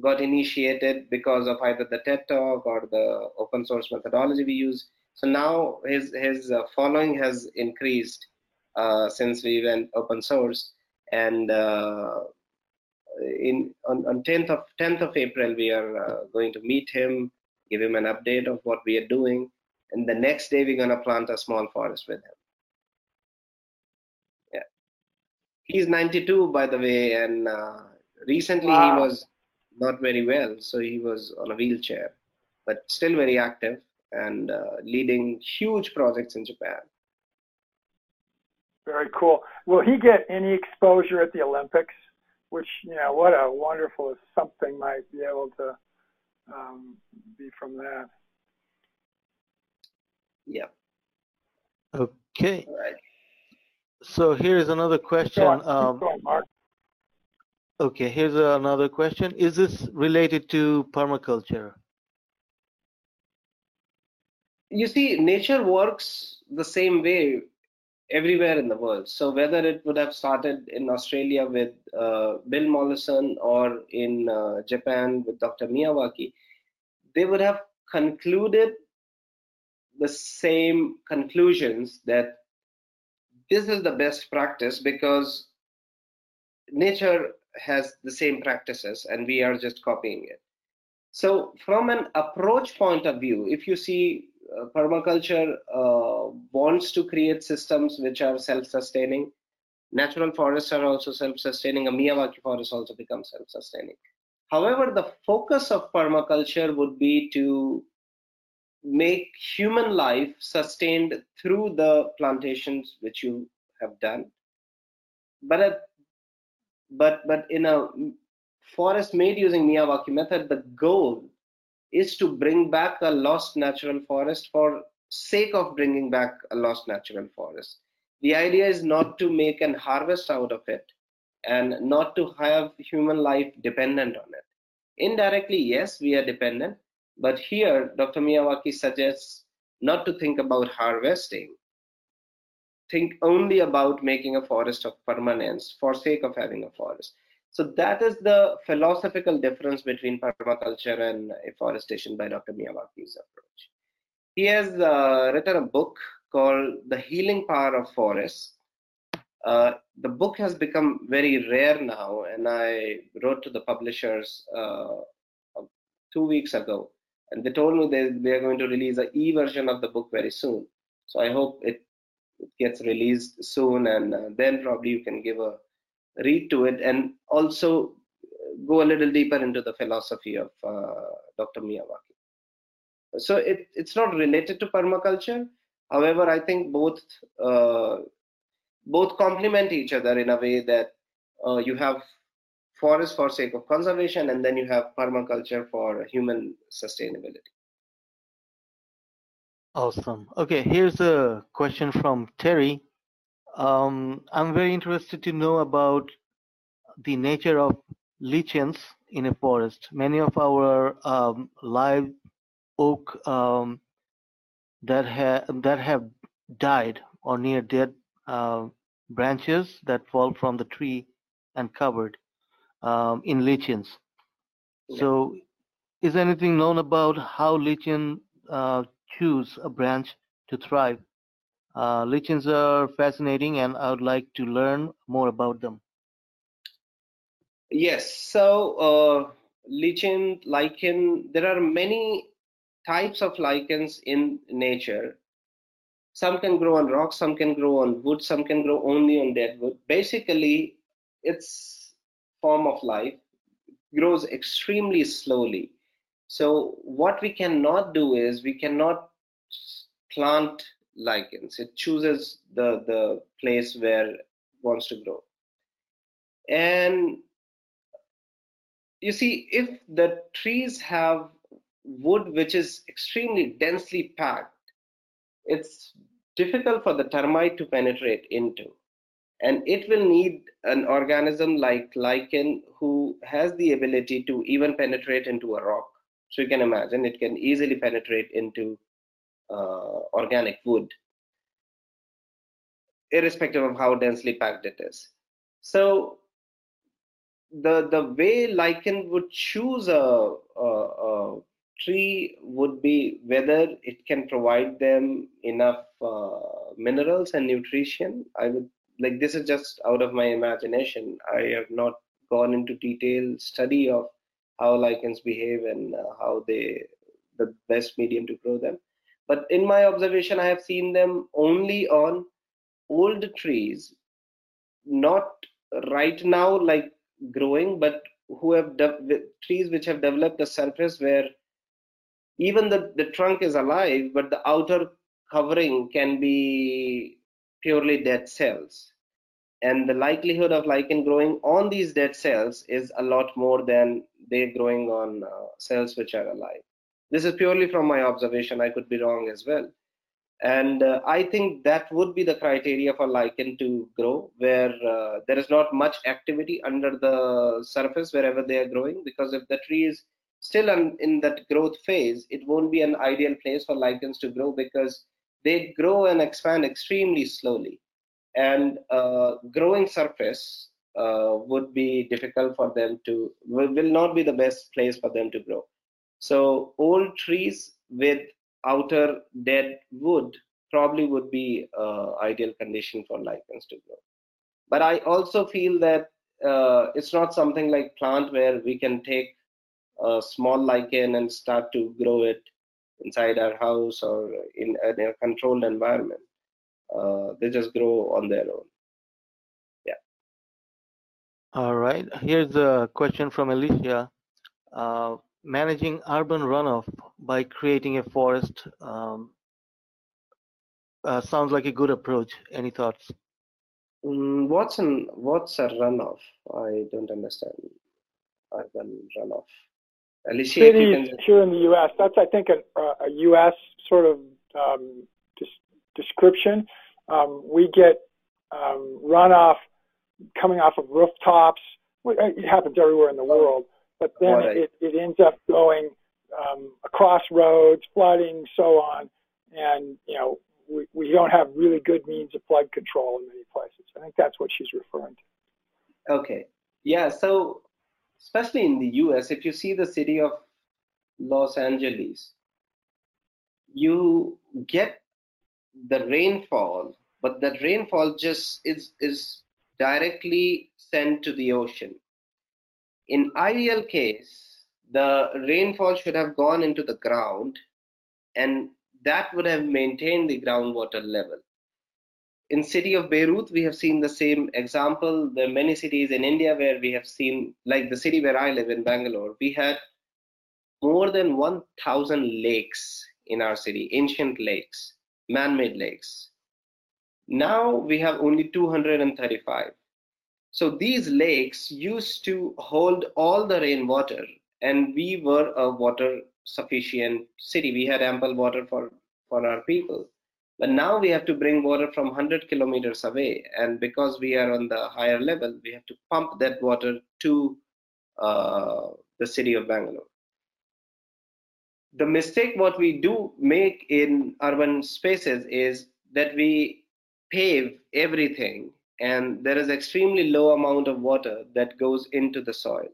got initiated because of either the TED talk or the open source methodology we use. So now his his uh, following has increased uh, since we went open source, and uh, in on, on 10th of 10th of April we are uh, going to meet him, give him an update of what we are doing, and the next day we're gonna plant a small forest with him. Yeah, he's 92 by the way, and uh, recently Wow. he was not very well, so he was on a wheelchair, but still very active and uh, leading huge projects in Japan. Very cool. Will he get any exposure at the Olympics? Which, you know, what a wonderful something might be able to um, be from that. Yeah. Okay. All right. So here's another question. Go on, keep Um, going, Mark. okay, here's another question. Is this related to permaculture? You see, nature works the same way everywhere in the world. So whether it would have started in Australia with uh, Bill Mollison or in uh, Japan with Dr. Miyawaki, they would have concluded the same conclusions that this is the best practice because nature has the same practices and we are just copying it. So, from an approach point of view, if you see uh, permaculture uh, wants to create systems which are self-sustaining. Natural forests are also self-sustaining. A Miyawaki forest also becomes self-sustaining. However, the focus of permaculture would be to make human life sustained through the plantations which you have done. But but but in a forest made using Miyawaki method, the goal is to bring back a lost natural forest for sake of bringing back a lost natural forest. The idea is not to make an harvest out of it and not to have human life dependent on it. Indirectly, yes, we are dependent, but here Dr. Miyawaki suggests not to think about harvesting. Think only about making a forest of permanence for sake of having a forest. So that is the philosophical difference between permaculture and afforestation by Dr. Miyawaki's approach. He has uh, written a book called The Healing Power of Forests. Uh, the book has become very rare now, and I wrote to the publishers uh, two weeks ago, and they told me they, they are going to release an e version of the book very soon. So I hope it, gets released soon, and uh, then probably you can give a read to it and also go a little deeper into the philosophy of uh, Dr. Miyawaki. So it, it's not related to permaculture. However, I think both uh, both complement each other in a way that uh, you have forest for sake of conservation and then you have permaculture for human sustainability. Awesome. Okay, here's a question from Terry. Um, I'm very interested to know about the nature of lichens in a forest. Many of our um, live oak um, that have that have died or near dead uh, branches that fall from the tree and covered um, in lichens. Yeah. So, is anything known about how lichen uh, choose a branch to thrive? Uh, lichens are fascinating, and I would like to learn more about them. Yes, so uh, lichen, lichen, there are many types of lichens in nature. Some can grow on rocks, some can grow on wood, some can grow only on dead wood. Basically, its form of life grows extremely slowly. So what we cannot do is we cannot plant lichens. It chooses the, the place where it wants to grow. And you see, if the trees have wood which is extremely densely packed, it's difficult for the termite to penetrate into. And it will need an organism like lichen who has the ability to even penetrate into a rock. So you can imagine it can easily penetrate into uh, organic wood, irrespective of how densely packed it is. So the the way lichen would choose a, a, a, tree would be whether it can provide them enough uh, minerals and nutrition. I would like this is just out of my imagination. I have not gone into detailed study of how lichens behave and uh, how they the best medium to grow them. But in my observation, I have seen them only on old trees, not right now like growing, but who have de- trees which have developed a surface where even the, the trunk is alive, but the outer covering can be purely dead cells. And the likelihood of lichen growing on these dead cells is a lot more than they growing on uh, cells which are alive. This is purely from my observation. I could be wrong as well. And uh, I think that would be the criteria for lichen to grow, where uh, there is not much activity under the surface wherever they are growing. Because if the tree is still in, in that growth phase, it won't be an ideal place for lichens to grow because they grow and expand extremely slowly. And uh, growing surface uh, would be difficult for them to, will, not be the best place for them to grow. So old trees with outer dead wood probably would be uh, ideal condition for lichens to grow. But I also feel that uh, it's not something like plant where we can take a small lichen and start to grow it inside our house or in, in a controlled environment. Uh, they just grow on their own. Yeah. All right. Here's a question from Alicia. Uh, managing urban runoff by creating a forest um, uh, sounds like a good approach. Any thoughts? Mm, what's an what's a runoff? I don't understand. Urban runoff. Alicia, cities here in the U.S. That's I think a, a U.S. sort of um, description. Um, we get um, runoff coming off of rooftops. It happens everywhere in the world, but then right. it, it ends up going um, across roads, flooding, so on. And you know, we, we don't have really good means of flood control in many places. I think that's what she's referring to. Okay. Yeah. So, especially in the U.S., if you see the city of Los Angeles, you get the rainfall, but that rainfall just is is directly sent to the ocean. In ideal case, the rainfall should have gone into the ground and that would have maintained the groundwater level. In city of Beirut, we have seen the same example. There are many cities in India where we have seen, like the city where I live in Bangalore, we had more than 1,000 lakes in our city, ancient lakes, man-made lakes. Now we have only 235. So these lakes used to hold all the rainwater, and we were a water sufficient city. We had ample water for, for our people. But now we have to bring water from 100 kilometers away. And because we are on the higher level, we have to pump that water to uh, the city of Bangalore. The mistake what we do make in urban spaces is that we pave everything and there is extremely low amount of water that goes into the soil.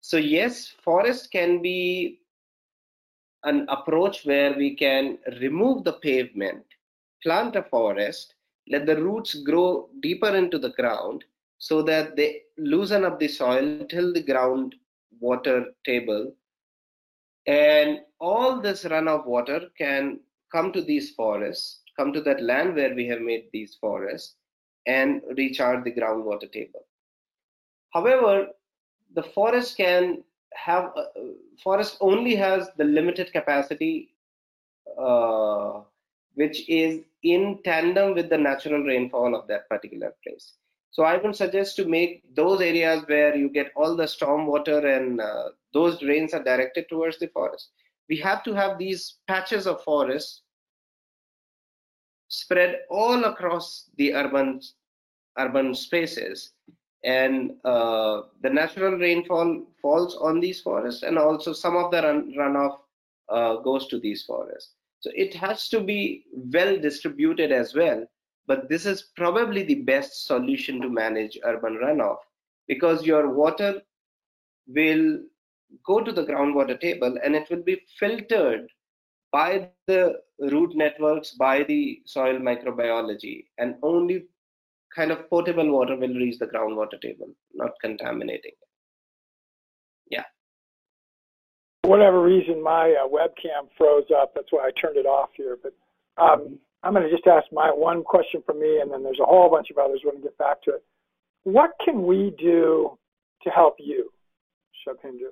So yes, forest can be an approach where we can remove the pavement, plant a forest, let the roots grow deeper into the ground so that they loosen up the soil till the ground water table. And all this runoff water can come to these forests, come to that land where we have made these forests, and recharge the groundwater table. However, the forest can have uh, forest only has the limited capacity uh, which is in tandem with the natural rainfall of that particular place so i would suggest to make those areas where you get all the storm water and uh, those drains are directed towards the forest. We have to have these patches of forest spread all across the urban urban spaces. And uh, the natural rainfall falls on these forests and also some of the run, runoff uh, goes to these forests. So it has to be well distributed as well but this is probably the best solution to manage urban runoff because your water will go to the groundwater table and it will be filtered by the root networks by the soil microbiology and only kind of potable water will reach the groundwater table, not contaminating it. Yeah. For whatever reason, my uh, webcam froze up. That's why I turned it off here. But um, I'm going to just ask my one question for me, and then there's a whole bunch of others when we get back to it. What can we do to help you, Shubhendu?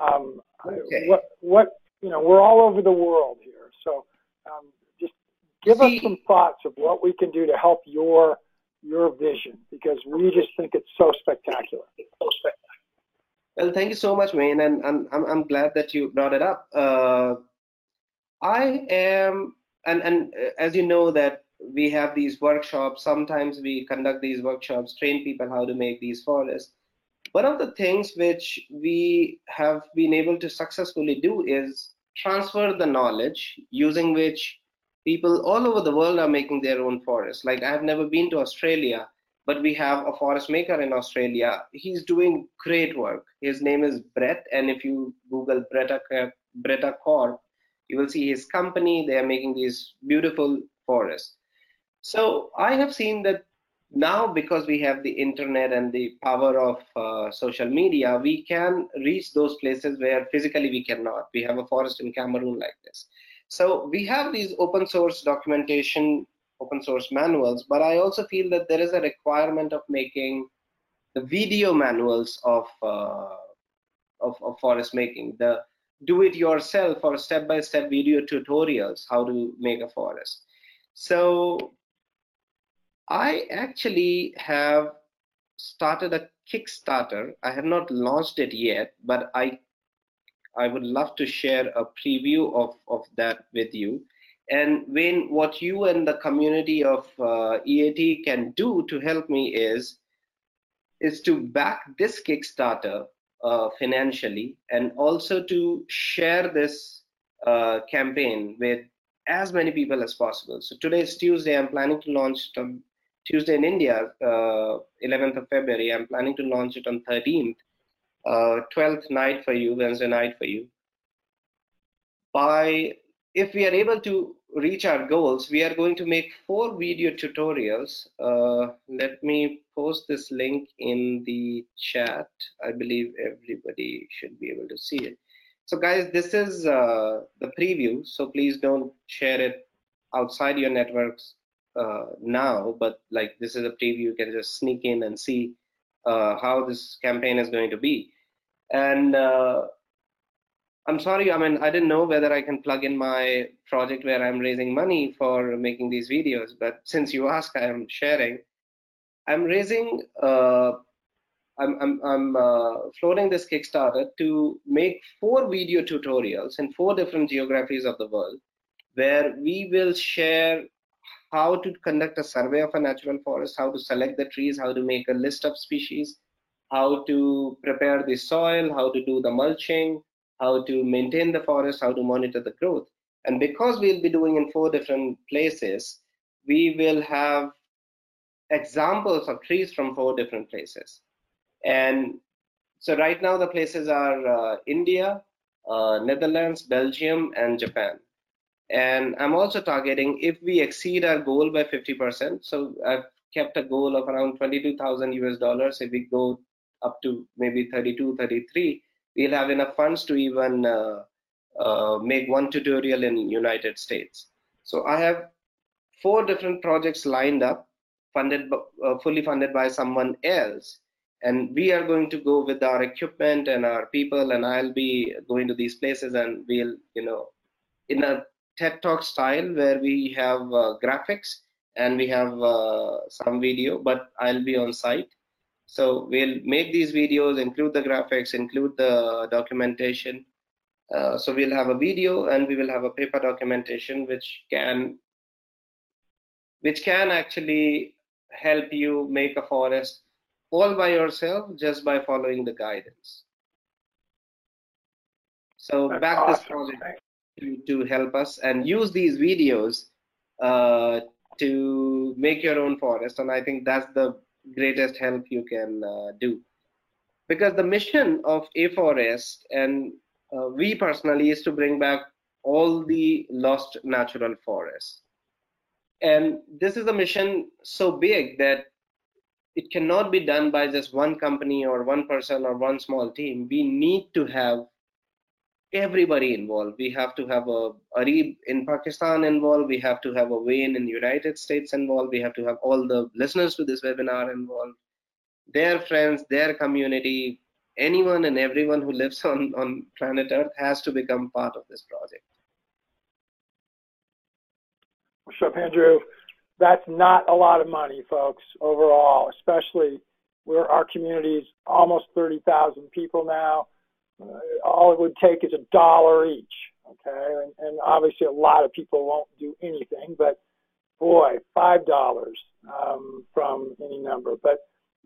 Um, okay. What, what, you know, we're all over the world here. So um, just give See, us some thoughts of what we can do to help your your vision because we just think it's so spectacular. So spectacular. Well, thank you so much, Wayne, and, and I'm, I'm glad that you brought it up. Uh, I am, and, and uh, as you know, that we have these workshops. Sometimes we conduct these workshops, train people how to make these forests. One of the things which we have been able to successfully do is transfer the knowledge using which people all over the world are making their own forests. Like I've never been to Australia, but we have a forest maker in Australia. He's doing great work. His name is Brett, and if you Google Bretta Bretta Corp, you will see his company. They are making these beautiful forests. So I have seen that now because we have the internet and the power of uh, social media, we can reach those places where physically we cannot. We have a forest in Cameroon like this. So we have these open source documentation, open source manuals, but I also feel that there is a requirement of making the video manuals of, uh, of, of forest making, the do it yourself or step by step video tutorials, how to make a forest. So I actually have started a Kickstarter. I have not launched it yet, but I I would love to share a preview of, of that with you. And Wayne, what you and the community of uh, EAT can do to help me is is to back this Kickstarter uh, financially and also to share this uh, campaign with as many people as possible. So today is Tuesday. I'm planning to launch um, Tuesday in India, uh, 11th of February. I'm planning to launch it on 13th, uh, 12th night for you, Wednesday night for you. By if we are able to reach our goals, we are going to make four video tutorials. Uh, let me post this link in the chat. I believe everybody should be able to see it. So guys, this is uh, the preview. So please don't share it outside your networks uh, now, but like this is a preview. You can just sneak in and see uh, how this campaign is going to be. And uh, I'm sorry, I mean, I didn't know whether I can plug in my project where I'm raising money for making these videos, but since you ask, I am sharing. I'm raising, uh, I'm, I'm, I'm uh, floating this Kickstarter to make four video tutorials in four different geographies of the world, where we will share how to conduct a survey of a natural forest, how to select the trees, how to make a list of species, how to prepare the soil, how to do the mulching, how to maintain the forest, how to monitor the growth. And because we'll be doing in four different places, we will have examples of trees from four different places. And so right now the places are uh, India, uh, Netherlands, Belgium, and Japan. And I'm also targeting if we exceed our goal by 50%. So I've kept a goal of around 22,000 US dollars. If we go up to maybe 32, 33, we'll have enough funds to even uh, uh, make one tutorial in United States. So I have four different projects lined up, funded, uh, fully funded by someone else. And we are going to go with our equipment and our people, and I'll be going to these places, and we'll, you know, in a TED Talk style where we have uh, graphics and we have uh, some video, but I'll be on site so we'll make these videos, include the graphics, include the documentation. Uh, so we'll have a video and we will have a paper documentation which can which can actually help you make a forest all by yourself just by following the guidance. So That's back awesome. this project to, to help us and use these videos uh, to make your own forest. And I think that's the greatest help you can uh, do. Because the mission of Afforestt and uh, we personally is to bring back all the lost natural forests. And this is a mission so big that it cannot be done by just one company or one person or one small team. We need to have everybody involved. We have to have a Arib in Pakistan involved. We have to have a Wayne in the United States involved. We have to have all the listeners to this webinar involved, their friends, their community, anyone and everyone who lives on, on planet Earth has to become part of this project. Up, Andrew? That's not a lot of money, folks, overall, especially where our community is almost 30,000 people now all it would take is a dollar each. Okay, and, and obviously a lot of people won't do anything, but boy, five dollars um, from any number. But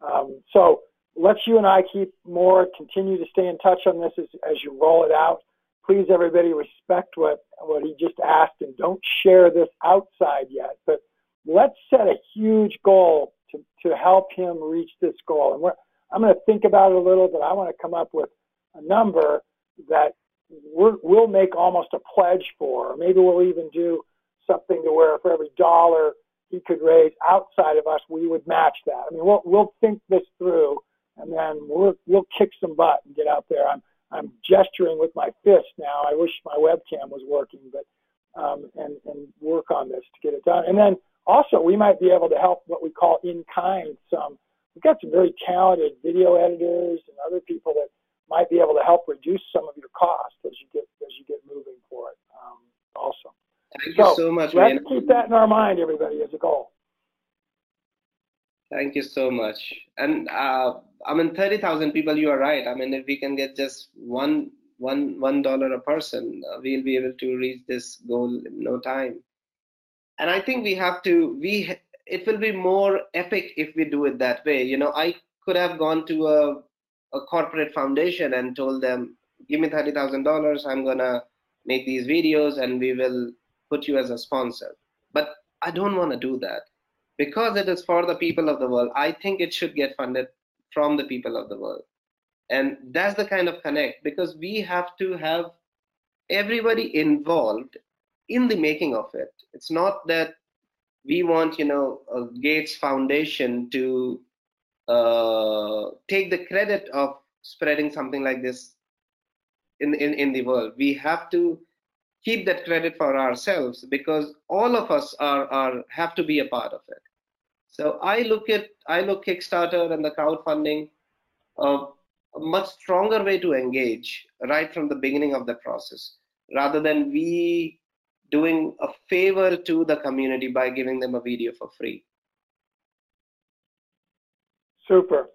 um, so let's you and I keep more, continue to stay in touch on this as, as you roll it out. Please, everybody, respect what what he just asked, and don't share this outside yet. But let's set a huge goal to to help him reach this goal. And I'm going to think about it a little, but I want to come up with a number that we will make almost a pledge for. Maybe we'll even do something to where for every dollar he could raise outside of us, we would match that. I mean, we'll we'll think this through, and then we'll we'll kick some butt and get out there. I'm I'm gesturing with my fist now. I wish my webcam was working, but um, and, and work on this to get it done. And then also, we might be able to help what we call in kind. Some we've got some very talented video editors and other people that might be able to help reduce some of your costs as you get as you get moving for it. Um, also, thank so, you so much. Let's man. keep that in our mind, everybody, as a goal. Thank you so much. And uh, I mean, thirty thousand people. You are right. I mean, if we can get just one one one dollar a person, uh, we'll be able to reach this goal in no time. And I think we have to. We it will be more epic if we do it that way. You know, I could have gone to a a corporate foundation and told them, "Give me thirty thousand dollars. I'm gonna make these videos, and we will put you as a sponsor." But I don't want to do that because it is for the people of the world. I think it should get funded from the people of the world and that's the kind of connect because we have to have everybody involved in the making of it it's not that we want you know a gates foundation to uh, take the credit of spreading something like this in, in in the world we have to keep that credit for ourselves because all of us are are have to be a part of it so i look at i look kickstarter and the crowdfunding uh, a much stronger way to engage right from the beginning of the process rather than we doing a favor to the community by giving them a video for free. Super.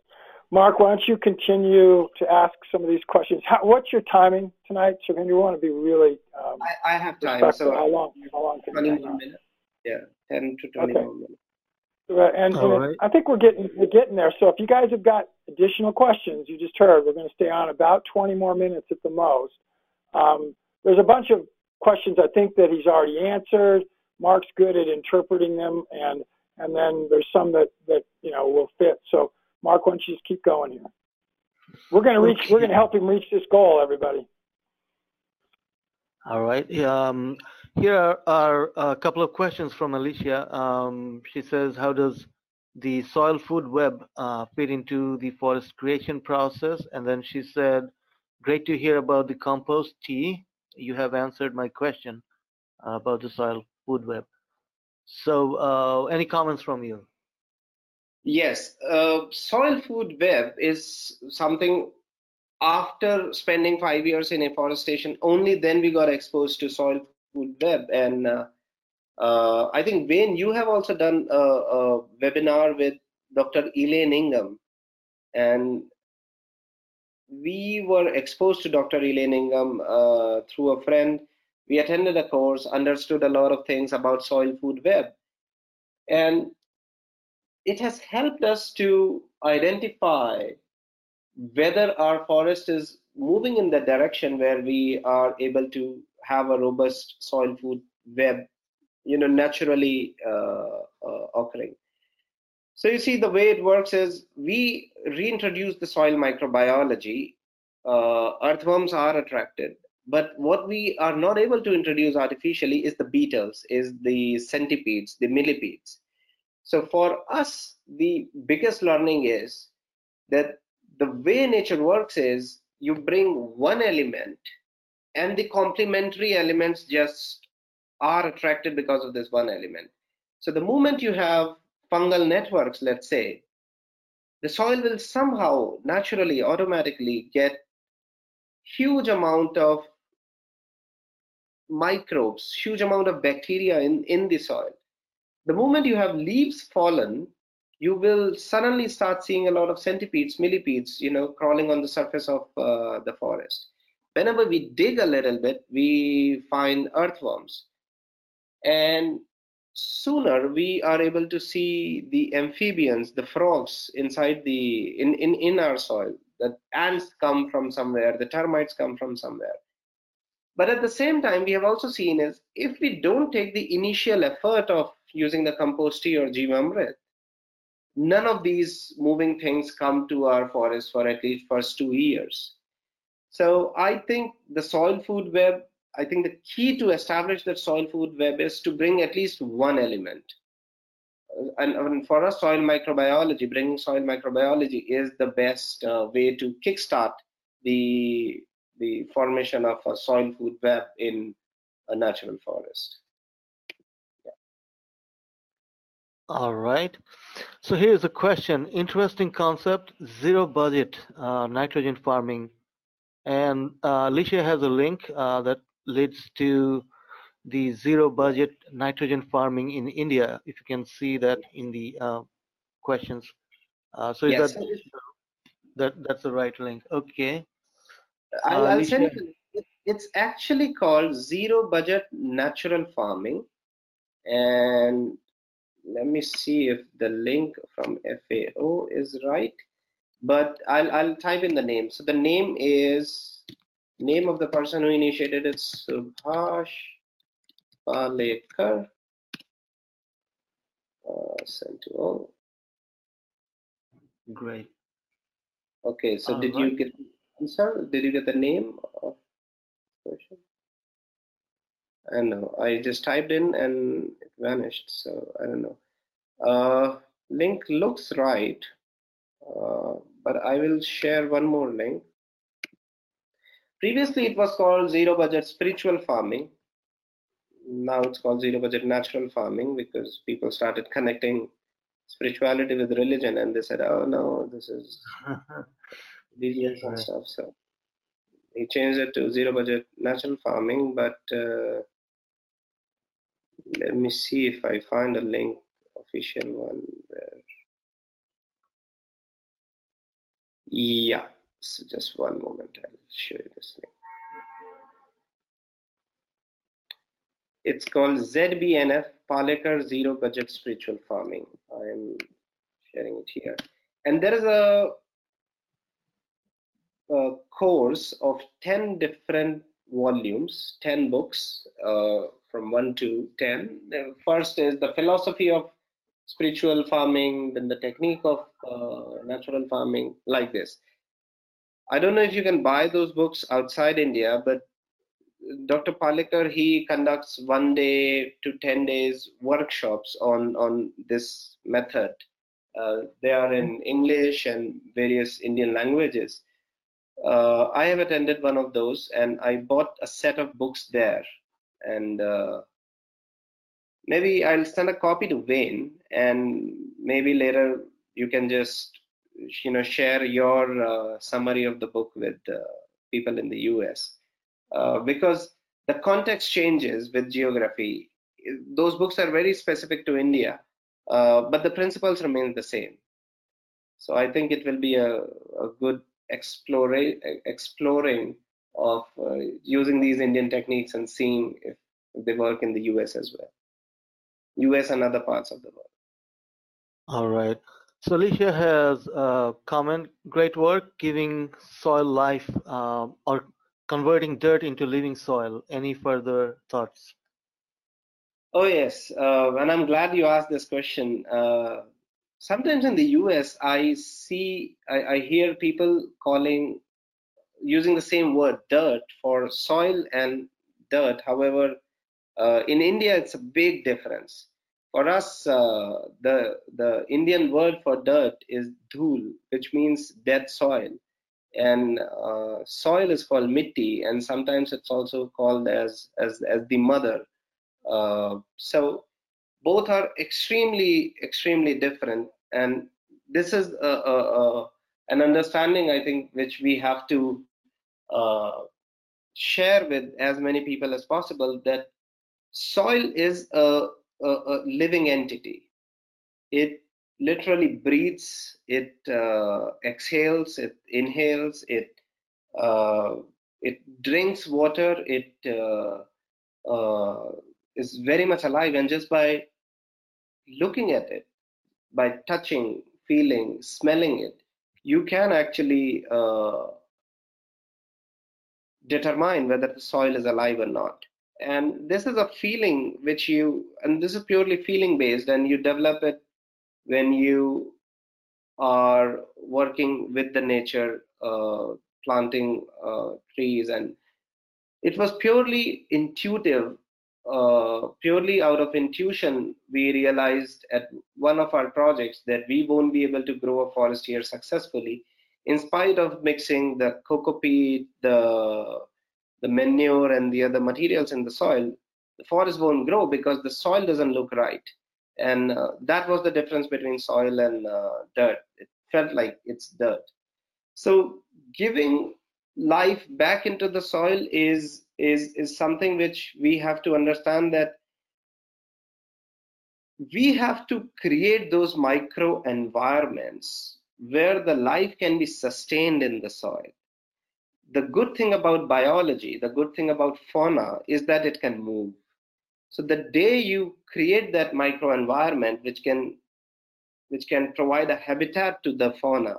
Mark, why don't you continue to ask some of these questions? How, what's your timing tonight? So, you want to be really. Um, I, I, have time. So how long? How long? Can 21 minutes. Yeah, 10 to 21 okay. minutes. Right, and, and right. I think we're getting we're getting there. So if you guys have got additional questions, you just heard we're going to stay on about 20 more minutes at the most. Um, there's a bunch of questions I think that he's already answered. Mark's good at interpreting them, and and then there's some that that you know will fit. So Mark, don't you just keep going here? We're going to reach. Okay. We're going to help him reach this goal, everybody. All right. Um, here are, are, a couple of questions from Alicia. Um, she says, how does the soil food web uh, fit into the forest creation process? And then she said, great to hear about the compost tea. You have answered my question uh, about the soil food web. So uh, any comments from you? Yes, uh, soil food web is something after spending five years in afforestation, only then we got exposed to soil food web. And uh, uh, I think, Wayne, you have also done a, a webinar with Dr. Elaine Ingham. And we were exposed to Dr. Elaine Ingham uh, through a friend. We attended a course, understood a lot of things about soil food web. And it has helped us to identify whether our forest is moving in the direction where we are able to have a robust soil food web, you know, naturally uh, uh, occurring. So you see, the way it works is we reintroduce the soil microbiology. Uh, earthworms are attracted, but what we are not able to introduce artificially is the beetles, is the centipedes, the millipedes. So for us, the biggest learning is that the way nature works is you bring one element and the complementary elements just are attracted because of this one element. So the moment you have fungal networks, let's say, the soil will somehow naturally, automatically get huge amount of microbes, huge amount of bacteria in, in the soil. The moment you have leaves fallen, you will suddenly start seeing a lot of centipedes, millipedes, you know, crawling on the surface of uh, the forest whenever we dig a little bit, we find earthworms. And sooner we are able to see the amphibians, the frogs inside the in, in, in our soil. The ants come from somewhere, the termites come from somewhere. But at the same time, we have also seen is if we don't take the initial effort of using the compost tea or Jivamrit, none of these moving things come to our forest for at least first two years. So I think the soil food web, I think the key to establish that soil food web is to bring at least one element. And, and for us, soil microbiology, bringing soil microbiology is the best uh, way to kickstart the the formation of a soil food web in a natural forest. All right. So here's a question. Interesting concept, zero budget uh, nitrogen farming. And uh, Alicia has a link uh, that leads to the zero budget nitrogen farming in India. If you can see that in the uh, questions. Uh, so yes. that, that that's the right link. Okay. I'll, I'll send it. It's actually called zero budget natural farming. And let me see if the link from FAO is right. But I'll I'll type in the name. So the name is name of the person who initiated it, Subhash Palekar. Uh, sent to all. Great. Okay, so all did right. you get answer? Did you get the name of person? I don't know. I just typed in and it vanished. So I don't know. Uh, link looks right, uh, but I will share one more link. Previously, it was called zero budget spiritual farming. Now it's called zero budget natural farming because people started connecting spirituality with religion and they said, oh no, this is [LAUGHS] religious and stuff. So he changed it to zero budget natural farming, but uh, let me see if I find a link, official one there. Yeah, so just one moment, I'll show you this link. It's called ZBNF Palekar Zero Budget Spiritual Farming. I am sharing it here. And there is a, a course of 10 different volumes, 10 books uh, from 1 to 10. The first is the philosophy of spiritual farming, then the technique of uh, natural farming, like this. I don't know if you can buy those books outside India, but Dr. Palekar, he conducts one day to 10 days workshops on, on this method. Uh, they are in English and various Indian languages. Uh, I have attended one of those and I bought a set of books there. And uh, maybe I'll send a copy to Wayne and maybe later you can just you know share your uh, summary of the book with uh, people in the US uh, because the context changes with geography. Those books are very specific to India, uh, but the principles remain the same. So I think it will be a, a good exploring exploring of uh, using these Indian techniques and seeing if, if they work in the US as well, US and other parts of the world. All right. So Alicia has a comment, great work giving soil life uh, or converting dirt into living soil. Any further thoughts? Oh, yes. Uh, and I'm glad you asked this question. Uh, sometimes in the US, I see, I, I hear people calling, using the same word, dirt, for soil and dirt. However, uh, in India, it's a big difference. For us, uh, the the Indian word for dirt is dhul, which means dead soil and uh, soil is called mitti and sometimes it's also called as as, as the mother uh, so both are extremely extremely different and this is a, a, a, an understanding i think which we have to uh, share with as many people as possible that soil is a, a living entity. It literally breathes, it uh, exhales, it inhales, it uh, it drinks water, it uh, uh, is very much alive, and just by looking at it, by touching, feeling, smelling it, you can actually uh, determine whether the soil is alive or not. And this is a feeling which you, and this is purely feeling based, and you develop it when you are working with the nature, uh, planting uh, trees, and it was purely intuitive. Uh, purely out of intuition, we realized at one of our projects that we won't be able to grow a forest here successfully, in spite of mixing the coco peat, the the manure and the other materials in the soil, the forest won't grow because the soil doesn't look right. And uh, that was the difference between soil and uh, dirt. It felt like it's dirt. So giving life back into the soil is is is something which we have to understand that we have to create those micro environments where the life can be sustained in the soil. The good thing about biology, the good thing about fauna is that it can move. So the day you create that micro environment which can which can provide a habitat to the fauna,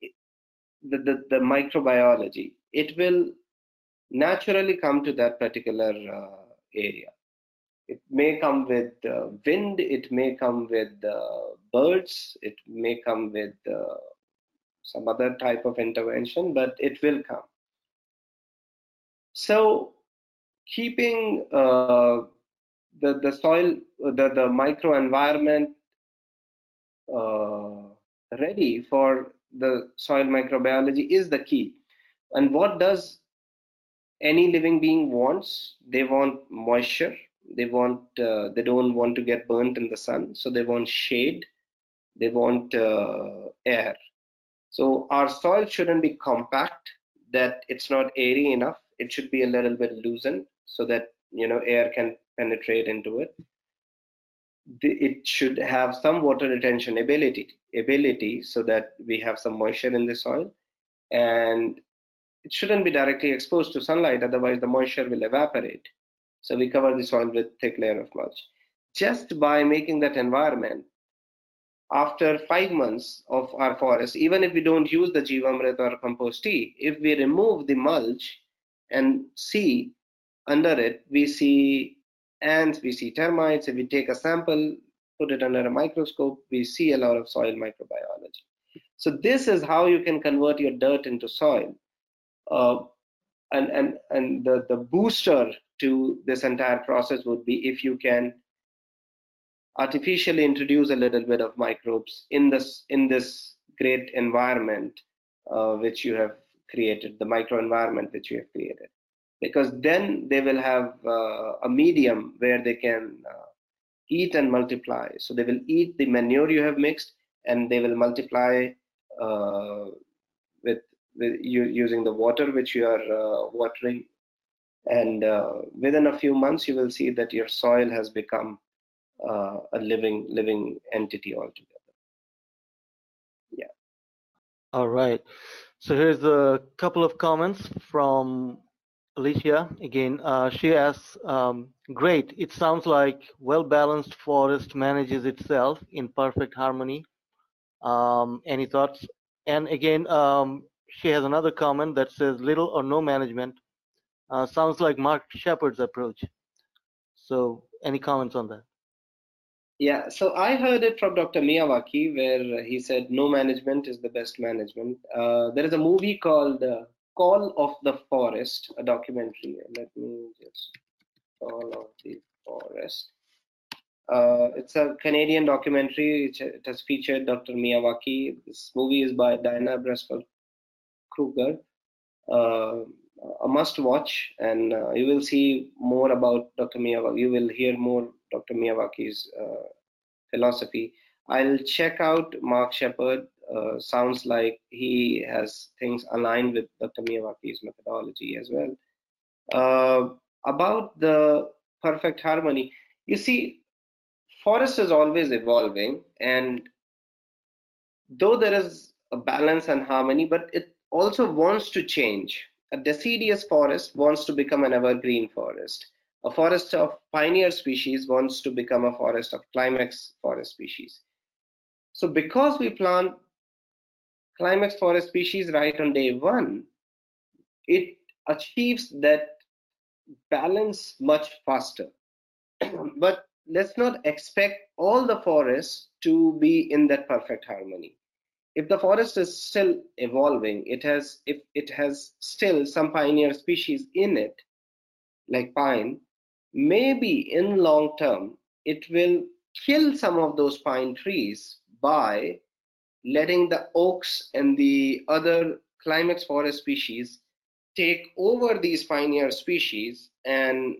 the, the, the microbiology, it will naturally come to that particular uh, area. It may come with uh, wind, it may come with uh, birds, it may come with uh, some other type of intervention, but it will come. So, keeping uh, the, the soil, the, the microenvironment uh, ready for the soil microbiology is the key. And what does any living being wants? They want moisture, they want uh, they don't want to get burnt in the sun so they want shade they want uh, air. So our soil shouldn't be compact that it's not airy enough. It should be a little bit loosened so that you know air can penetrate into it. It should have some water retention ability ability so that we have some moisture in the soil. And it shouldn't be directly exposed to sunlight otherwise the moisture will evaporate. So we cover the soil with thick layer of mulch. Just by making that environment, after five months of our forest, even if we don't use the Jivamrit or compost tea, if we remove the mulch and see under it, we see ants, we see termites. If we take a sample, put it under a microscope, we see a lot of soil microbiology. So this is how you can convert your dirt into soil. Uh, and and and the the booster to this entire process would be if you can artificially introduce a little bit of microbes in this in this great environment uh, which you have created the microenvironment which you have created. Because then they will have uh, a medium where they can uh, eat and multiply. So they will eat the manure you have mixed and they will multiply uh, with, with you, using the water which you are uh, watering. And uh, within a few months you will see that your soil has become uh, a living living entity altogether. Yeah. All right. So here's a couple of comments from alicia. Again uh, she asks um, great. It sounds like well balanced forest manages itself in perfect harmony. Um, any thoughts? And again um, she has another comment that says little or no management. Uh, sounds like Mark Shepard's approach. So, any comments on that? Yeah, so I heard it from Dr. Miyawaki where he said no management is the best management. Uh, there is a movie called uh, Call of the Forest, a documentary. Let me just Call of the Forest. Uh, it's a Canadian documentary. It, has featured Dr. Miyawaki. This movie is by Diana Brespel Kruger. Uh, a must watch and uh, you will see more about Dr. Miyawaki. You will hear more Dr. Miyawaki's uh, philosophy. I'll check out Mark Shepard. Uh, sounds like he has things aligned with Dr. Miyawaki's methodology as well. Uh, about the perfect harmony, you see, forest is always evolving, and though there is a balance and harmony, but it also wants to change a deciduous forest wants to become an evergreen forest. A forest of pioneer species wants to become a forest of climax forest species. So because we plant climax forest species right on day one, it achieves that balance much faster. [CLEARS THROAT] but let's not expect all the forests to be in that perfect harmony if the forest is still evolving, it has if it has still some pioneer species in it, like pine, maybe in long term it will kill some of those pine trees by letting the oaks and the other climax forest species take over these pioneer species and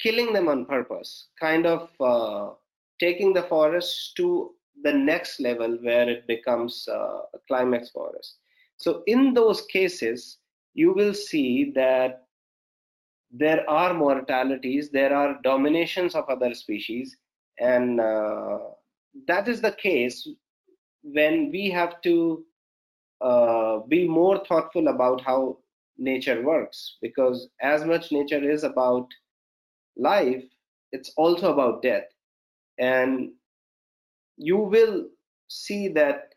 killing them on purpose, kind of uh, taking the forest to the next level where it becomes uh, a climax forest. So, in those cases, you will see that there are mortalities, there are dominations of other species, and uh, that is the case when we have to uh, be more thoughtful about how nature works because as much nature is about life it's also about death. And you will see that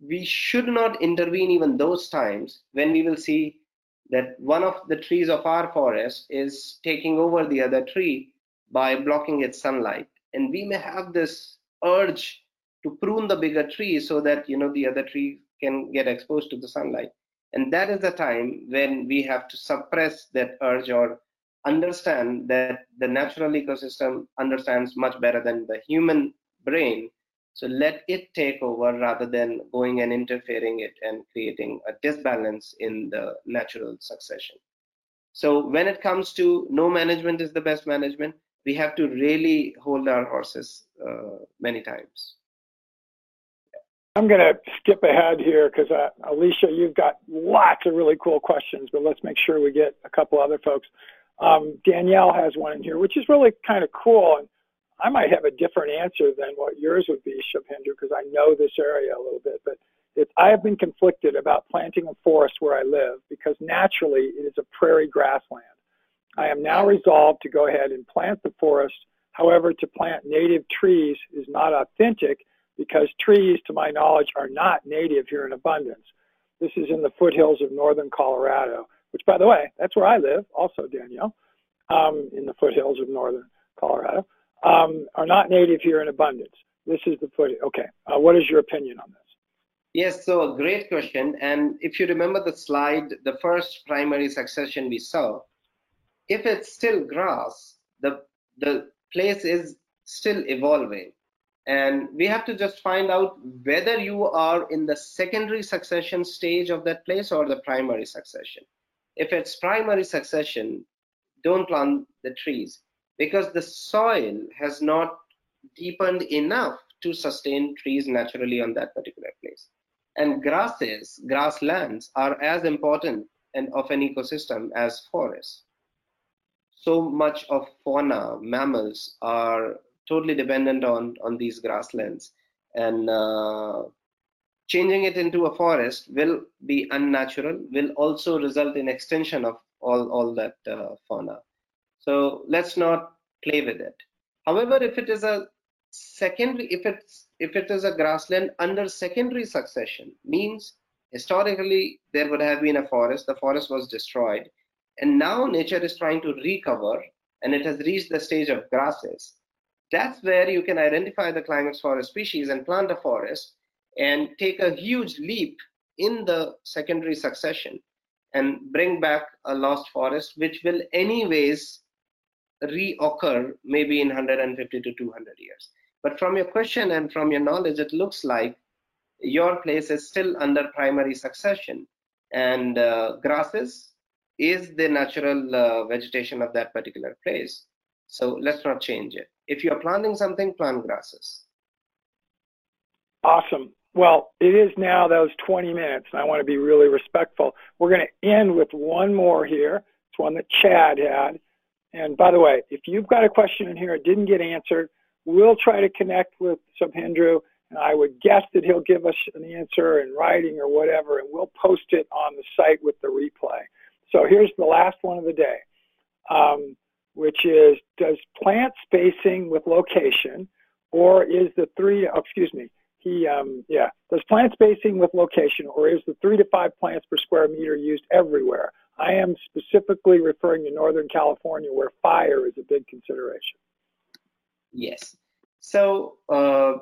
we should not intervene even those times when we will see that one of the trees of our forest is taking over the other tree by blocking its sunlight. And we may have this urge to prune the bigger tree so that you know the other tree can get exposed to the sunlight. And that is the time when we have to suppress that urge or understand that the natural ecosystem understands much better than the human brain so let it take over rather than going and interfering it and creating a disbalance in the natural succession so when it comes to no management is the best management we have to really hold our horses uh, many times I'm going to skip ahead here because uh, Alicia, you've got lots of really cool questions, but let's make sure we get a couple other folks. Um, Danielle has one in here, which is really kind of cool. And I might have a different answer than what yours would be, Shubhendu, because I know this area a little bit. But it, I have been conflicted about planting a forest where I live because naturally it is a prairie grassland. I am now resolved to go ahead and plant the forest. However, to plant native trees is not authentic because trees, to my knowledge, are not native here in abundance. This is in the foothills of northern Colorado, which, by the way, that's where I live, also, Danielle, um, in the foothills of northern Colorado, um, are not native here in abundance. This is the foot. Okay, uh, what is your opinion on this? Yes, so a great question. And if you remember the slide, the first primary succession we saw, if it's still grass, the the place is still evolving and we have to just find out whether you are in the secondary succession stage of that place or the primary succession if it's primary succession don't plant the trees because the soil has not deepened enough to sustain trees naturally on that particular place. And grasses grasslands are as important and of an ecosystem as forests. So much of fauna mammals are totally dependent on on these grasslands. And uh, changing it into a forest will be unnatural will also result in extension of all all that uh, fauna so let's not play with it. However if it is a secondary if it's if it is a grassland under secondary succession means historically there would have been a forest the forest was destroyed and now nature is trying to recover and it has reached the stage of grasses. That's where you can identify the climax forest species and plant a forest and take a huge leap in the secondary succession and bring back a lost forest, which will anyways reoccur maybe in 150 to 200 years. But from your question and from your knowledge, it looks like your place is still under primary succession, and uh, grasses is the natural uh, vegetation of that particular place. So let's not change it. If you're planting something, plant grasses. Awesome. Well, it is now those 20 minutes, and I want to be really respectful. We're going to end with one more here. It's one that Chad had. And by the way, if you've got a question in here that didn't get answered, we'll try to connect with Shubhendu, and I would guess that he'll give us an answer in writing or whatever, and we'll post it on the site with the replay. So here's the last one of the day. Um, which is does plant spacing with location, or is the three, oh, excuse me, he, um, yeah, does plant spacing with location, or is the three to five plants per square meter used everywhere? I am specifically referring to Northern California where fire is a big consideration. Yes. So, uh,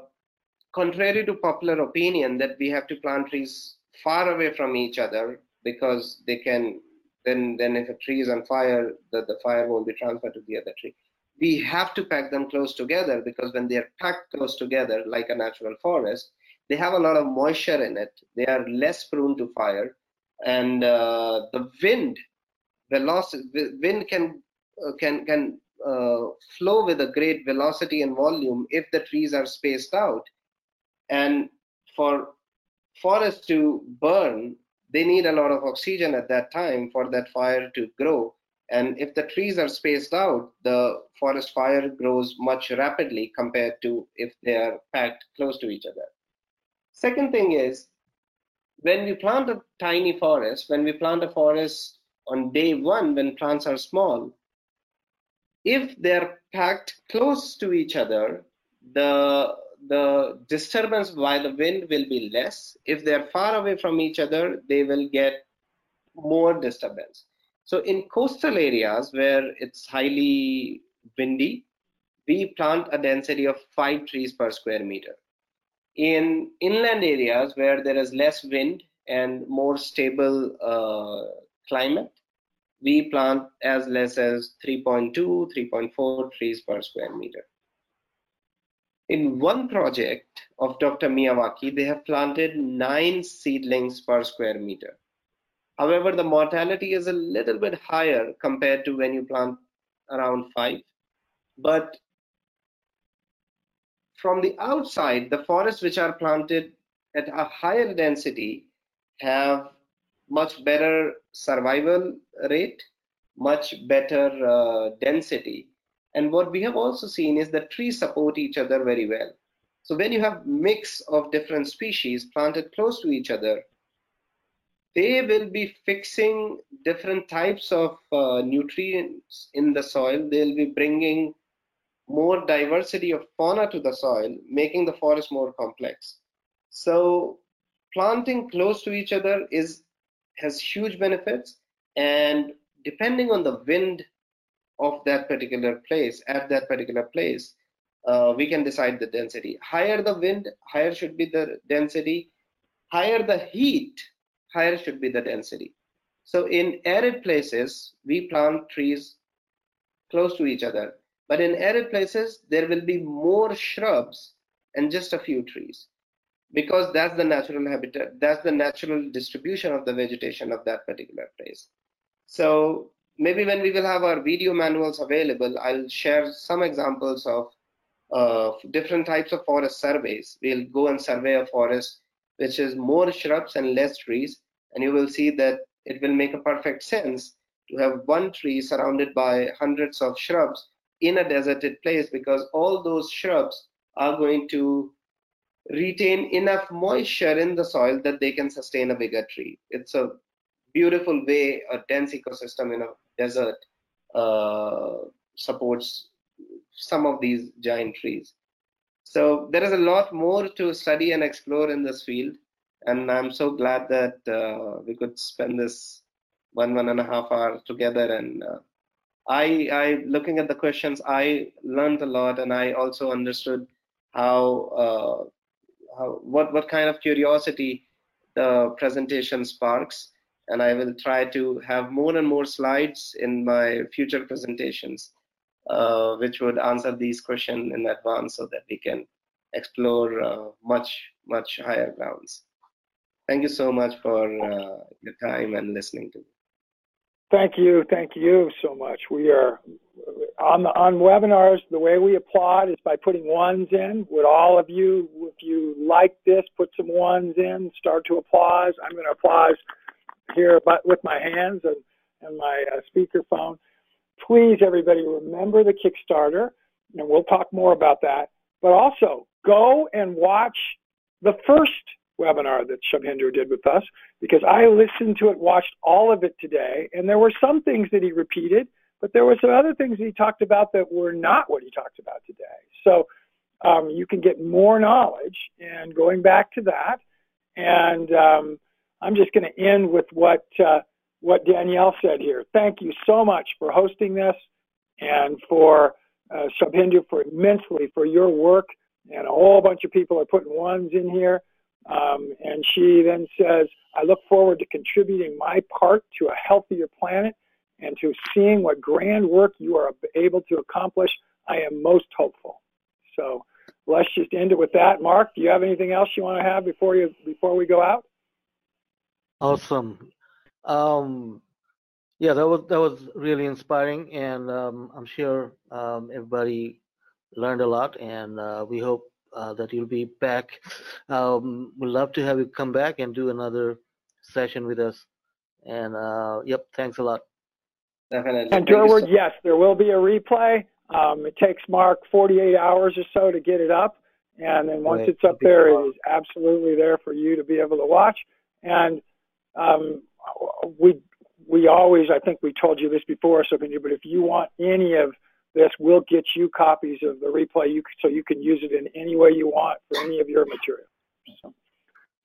contrary to popular opinion that we have to plant trees far away from each other because they can then then if a tree is on fire, the, the fire won't be transferred to the other tree. We have to pack them close together because when they are packed close together, like a natural forest, they have a lot of moisture in it. They are less prone to fire. And uh, the wind velocity wind can uh, can can uh, flow with a great velocity and volume if the trees are spaced out. And for forests to burn they need a lot of oxygen at that time for that fire to grow. And if the trees are spaced out the forest fire grows much rapidly compared to if they are packed close to each other. Second thing is when we plant a tiny forest when we plant a forest on day one when plants are small if they're packed close to each other the the disturbance by the wind will be less. If they're far away from each other, they will get more disturbance. So in coastal areas where it's highly windy, we plant a density of five trees per square meter. In inland areas where there is less wind and more stable uh, climate, we plant as less as 3.2, 3.4 trees per square meter. In one project of Dr. Miyawaki, they have planted nine seedlings per square meter. However, the mortality is a little bit higher compared to when you plant around five. But from the outside, the forests which are planted at a higher density have much better survival rate, much better uh, density, and what we have also seen is that trees support each other very well. So when you have mix of different species planted close to each other, they will be fixing different types of uh, nutrients in the soil. They'll be bringing more diversity of fauna to the soil, making the forest more complex. So planting close to each other is has huge benefits, and depending on the wind of that particular place at that particular place uh, we can decide the density. Higher the wind higher should be the density. Higher the heat higher should be the density. So in arid places we plant trees close to each other but in arid places there will be more shrubs and just a few trees because that's the natural habitat that's the natural distribution of the vegetation of that particular place so maybe when we will have our video manuals available, I'll share some examples of uh, different types of forest surveys. We'll go and survey a forest which is more shrubs and less trees, and you will see that it will make a perfect sense to have one tree surrounded by hundreds of shrubs in a deserted place because all those shrubs are going to retain enough moisture in the soil that they can sustain a bigger tree. It's a beautiful way a dense ecosystem in a desert uh, supports some of these giant trees. So there is a lot more to study and explore in this field, and I'm so glad that uh, we could spend this one one and a half hour together. And uh, I, I, looking at the questions, I learned a lot, and I also understood how, uh, how what what kind of curiosity the presentation sparks and I will try to have more and more slides in my future presentations, uh, which would answer these questions in advance so that we can explore uh, much, much higher grounds. Thank you so much for uh, your time and listening to me. Thank you. Thank you so much. We are on the, on webinars. The way we applaud is by putting ones in. Would all of you, if you like this, put some ones in, start to applause. I'm going to applause here but with my hands and, and my uh, speakerphone. Please, everybody, remember the Kickstarter, and we'll talk more about that. But also, go and watch the first webinar that Shubhendu did with us because I listened to it, watched all of it today, and there were some things that he repeated, but there were some other things that he talked about that were not what he talked about today. So um, you can get more knowledge and going back to that. And um, I'm just going to end with what uh, what Danielle said here. Thank you so much for hosting this and for uh, Shubhendu for immensely for your work. And a whole bunch of people are putting ones in here. Um, and she then says, I look forward to contributing my part to a healthier planet and to seeing what grand work you are able to accomplish. I am most hopeful. So let's just end it with that. Mark, do you have anything else you want to have before you before we go out? Awesome. Um, yeah, that was that was really inspiring, and um, I'm sure um, everybody learned a lot, and uh, we hope uh, that you'll be back. Um, we'd love to have you come back and do another session with us. And uh, yep, thanks a lot. Definitely. And Durward, so yes, there will be a replay. Um, it takes Mark 48 hours or so to get it up. And then once right. it's up there, it is absolutely there for you to be able to watch. And um, we we always, I think we told you this before, so but if you want any of this, we'll get you copies of the replay you, so you can use it in any way you want for any of your material. So,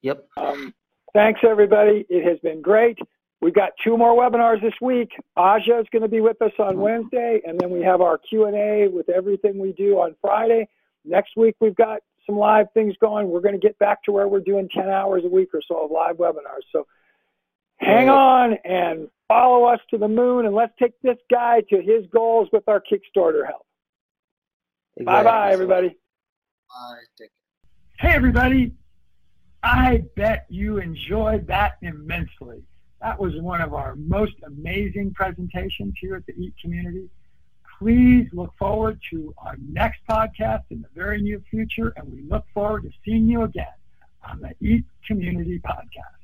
yep. Um, thanks, everybody. It has been great. We've got two more webinars this week. Aja is going to be with us on Wednesday, and then we have our Q&A with everything we do on Friday. Next week, we've got some live things going. We're going to get back to where we're doing 10 hours a week or so of live webinars. So hang on and follow us to the moon, and let's take this guy to his goals with our Kickstarter help. Exactly. Bye-bye, everybody. Bye. Hey, everybody. I bet you enjoyed that immensely. That was one of our most amazing presentations here at the EAT community. Please look forward to our next podcast in the very near future, and we look forward to seeing you again on the EAT Community Podcast.